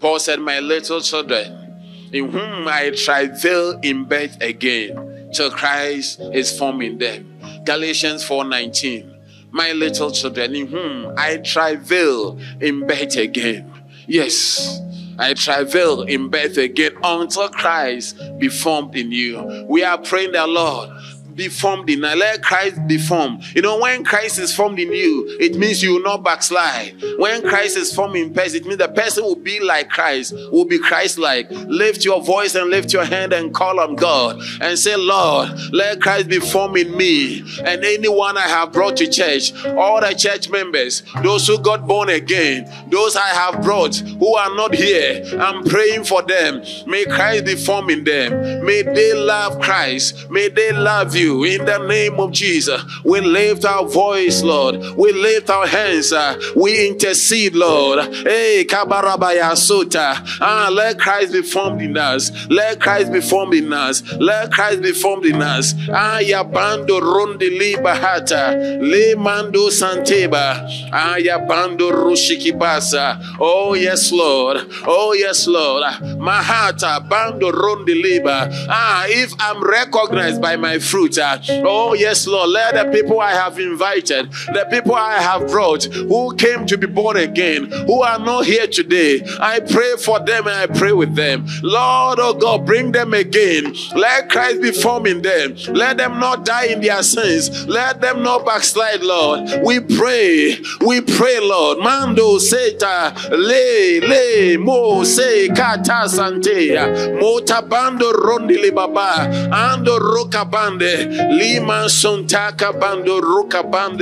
Paul said, My little children, in whom I travail in birth again, till Christ is formed in them. Galatians 4:19. My little children, in whom I travail in birth again. Yes. I travail in birth again until Christ be formed in you. We are praying the Lord be formed in. Let Christ be formed. You know, when Christ is formed in you, it means you will not backslide. When Christ is formed in person, it means the person will be like Christ, will be Christ-like. Lift your voice and lift your hand and call on God and say, Lord, let Christ be formed in me and anyone I have brought to church, all the church members, those who got born again, those I have brought who are not here. I'm praying for them. May Christ be formed in them. May they love Christ. May they love you in the name of Jesus. We lift our voice, Lord. We lift our hands. uh, we intercede, Lord. Hey, Kabarabaya Sota. Ah, let Christ be formed in us. Let Christ be formed in us. Let Christ be formed in us. Ah, Yabando Rundi Libahata. Le Mando Santeba. Ah, Yabando Rushikibasa. Oh, yes, Lord. Oh, yes, Lord. Mahata Bando Rundi Liba. Ah, if I'm recognized by my fruit, oh, yes, Lord, let the people I have invited, the people I have brought who came to be born again, who are not here today, I pray for them and I pray with them. Lord, oh God, bring them again. Let Christ be formed in them. Let them not die in their sins. Let them not backslide, Lord. We pray. We pray, Lord. Mando seta le le mo se kata sante mota bando rondili baba ando roka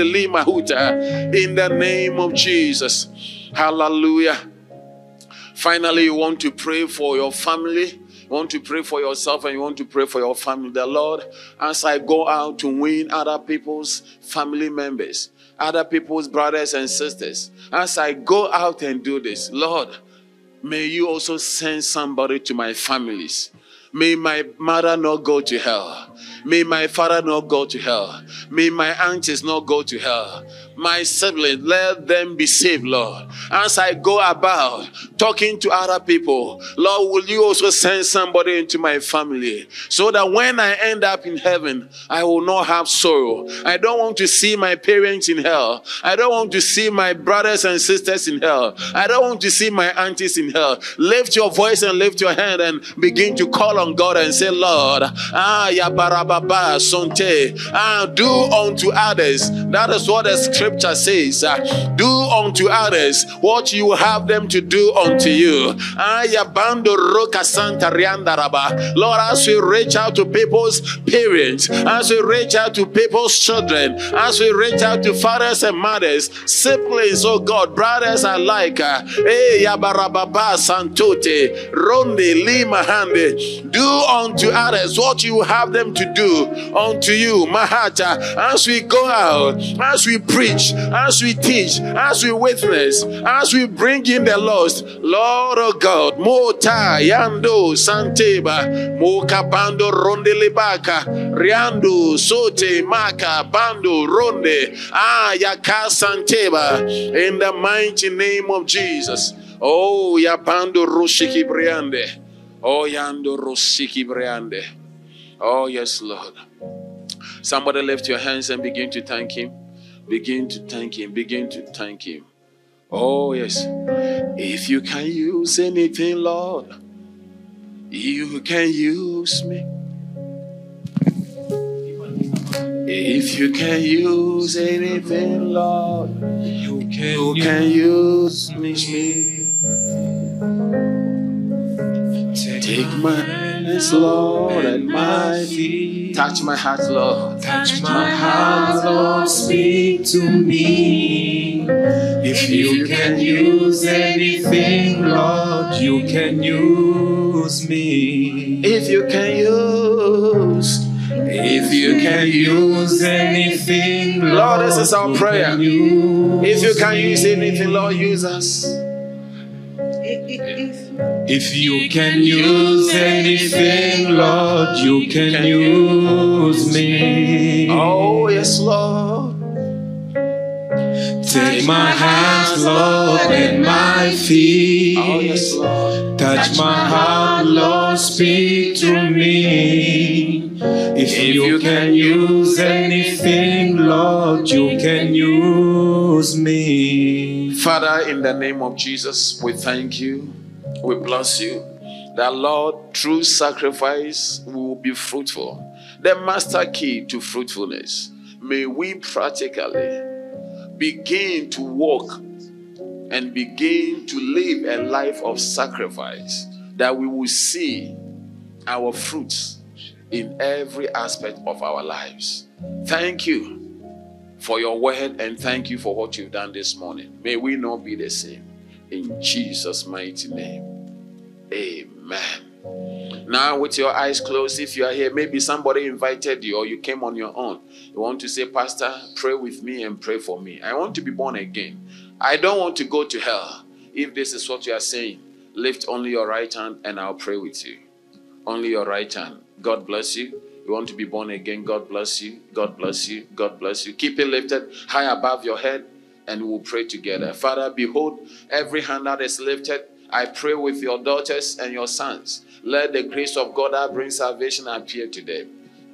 lima huta in the name of Jesus. Hallelujah. Finally, you want to pray for your family. You want to pray for yourself and you want to pray for your family. The Lord, as I go out to win other people's family members, other people's brothers and sisters, as I go out and do this, Lord, may you also send somebody to my families. May my mother not go to hell. May my father not go to hell. May my aunties not go to hell. My siblings, let them be saved, Lord. As I go about talking to other people, Lord, will you also send somebody into my family so that when I end up in heaven, I will not have sorrow. I don't want to see my parents in hell. I don't want to see my brothers and sisters in hell. I don't want to see my aunties in hell. Lift your voice and lift your hand and begin to call on God and say, Lord, ah, ya barababa, sonte, ah, do unto others. That is what the scripture scripture says, uh, Do unto others what you have them to do unto you. Lord, as we reach out to people's parents, as we reach out to people's children, as we reach out to fathers and mothers, siblings, oh God, brothers alike. uh, santote, ronde lima hande. Do unto others what you have them to do unto you, Mahata. As we go out, as we preach, as we teach, as we witness, as we bring in the lost, Lord of God, Mota, Yando, Santeba, Moka Bando, Ronde Lebaka, Riando, Sote, Maka, Bando, Ronde, Ah, Yaka Santeba, in the mighty name of Jesus. Oh, Yapando Roshiki Briande. Oh, Yando Roshiki Briande. Oh, yes, Lord. Somebody lift your hands and begin to thank Him. Begin to thank Him. Begin to thank Him. Oh, yes. If you can use anything, Lord, you can use me. If you can use anything, Lord, You you can can use me. Take my hands, Lord, and my feet. Touch my heart, Lord. touch my heart, Lord, speak to me. If you can use anything, Lord, you can use me. If you can use, if you can use, use anything, Lord, Lord, this is our prayer. if you can use anything, Lord, use us. If you can use anything, Lord, you can use me. Oh, yes, Lord. Take my hands, Lord, and my feet. Oh, yes, Lord. Touch my heart, Lord, speak to me. If you can use anything, Lord, you can use me. Father, in the name of Jesus, we thank you. We bless you. That Lord, through sacrifice, we will be fruitful. The master key to fruitfulness. May we practically begin to walk and begin to live a life of sacrifice that we will see our fruits in every aspect of our lives. Thank you for your word and thank you for what you've done this morning. May we not be the same. In Jesus' mighty name. Amen. Now, with your eyes closed, if you are here, maybe somebody invited you or you came on your own. You want to say, Pastor, pray with me and pray for me. I want to be born again. I don't want to go to hell. If this is what you are saying, lift only your right hand and I'll pray with you. Only your right hand. God bless you. You want to be born again. God bless you. God bless you. God bless you. Keep it lifted high above your head and we'll pray together. Father, behold, every hand that is lifted, I pray with your daughters and your sons. Let the grace of God that brings salvation appear today.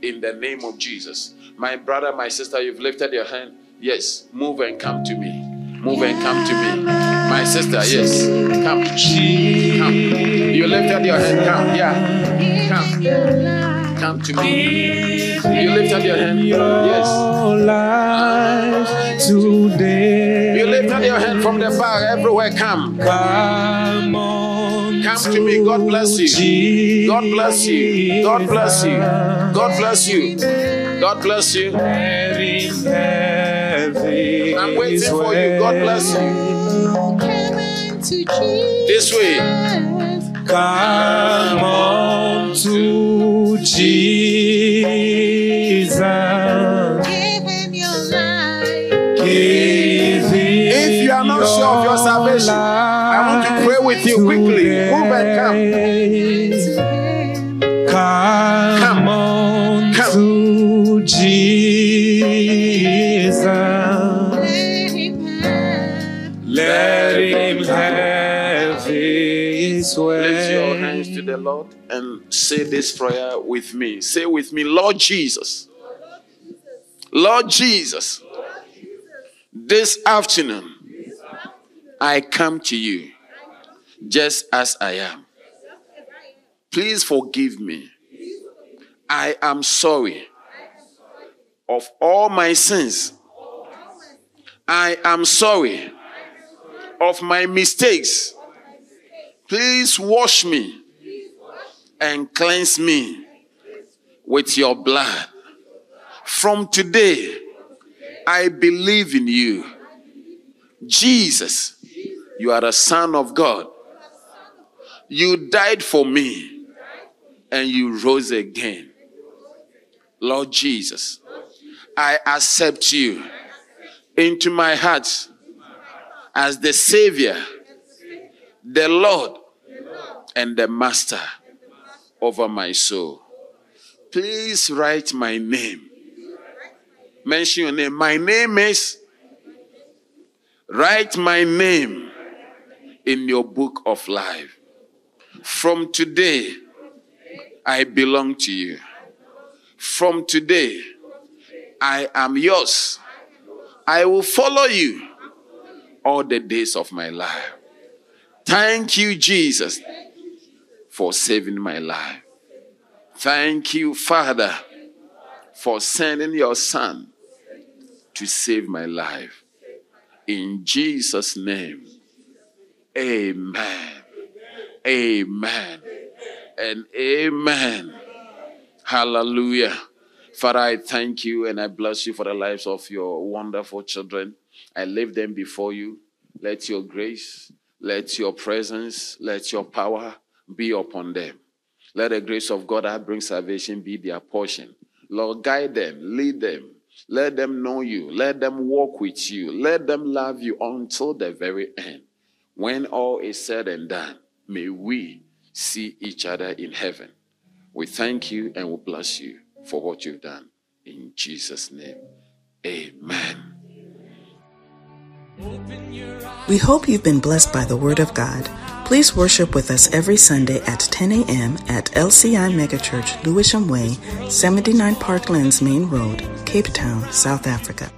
In the name of Jesus. My brother, my sister, you've lifted your hand. Yes, move and come to me. Move and come to me. My sister, yes, come. Come. You lifted your hand. Come. Yeah. Come. Come to me. You lifted your hand. Yes. Life today. You lifted your hand from the back everywhere. Come. Come on. Come to me. God bless you. God bless you. God bless you. God bless you. God bless you. I'm waiting for you. God bless you. This way. Come on to Jesus. Give him your life. Give him if you are not sure of your salvation, I want to pray with you quickly. Move and come. Come, Come. on Come. to Jesus. Let him have his way. Lift your hands to the Lord and say this prayer with me. Say with me, Lord Jesus. Lord Jesus. This afternoon, I come to you just as I am. Please forgive me. I am sorry of all my sins I am sorry of my mistakes. Please wash me and cleanse me with your blood. From today, I believe in you. Jesus, you are the Son of God. You died for me and you rose again. Lord Jesus, I accept you into my heart as the Savior, the Lord, and the Master over my soul. Please write my name. Mention your name. My name is. Write my name in your book of life. From today, I belong to you. From today, I am yours. I will follow you all the days of my life. Thank you, Jesus, for saving my life. Thank you, Father, for sending your Son to save my life. In Jesus' name, amen. Amen. And amen. Hallelujah. Father, I thank you and I bless you for the lives of your wonderful children. I leave them before you. Let your grace, let your presence, let your power be upon them. Let the grace of God that brings salvation be their portion. Lord, guide them, lead them. Let them know you. Let them walk with you. Let them love you until the very end. When all is said and done, may we see each other in heaven. We thank you and we bless you for what you've done. In Jesus' name, amen. We hope you've been blessed by the Word of God. Please worship with us every Sunday at 10 a.m. at LCI Megachurch, Lewisham Way, 79 Parklands Main Road, Cape Town, South Africa.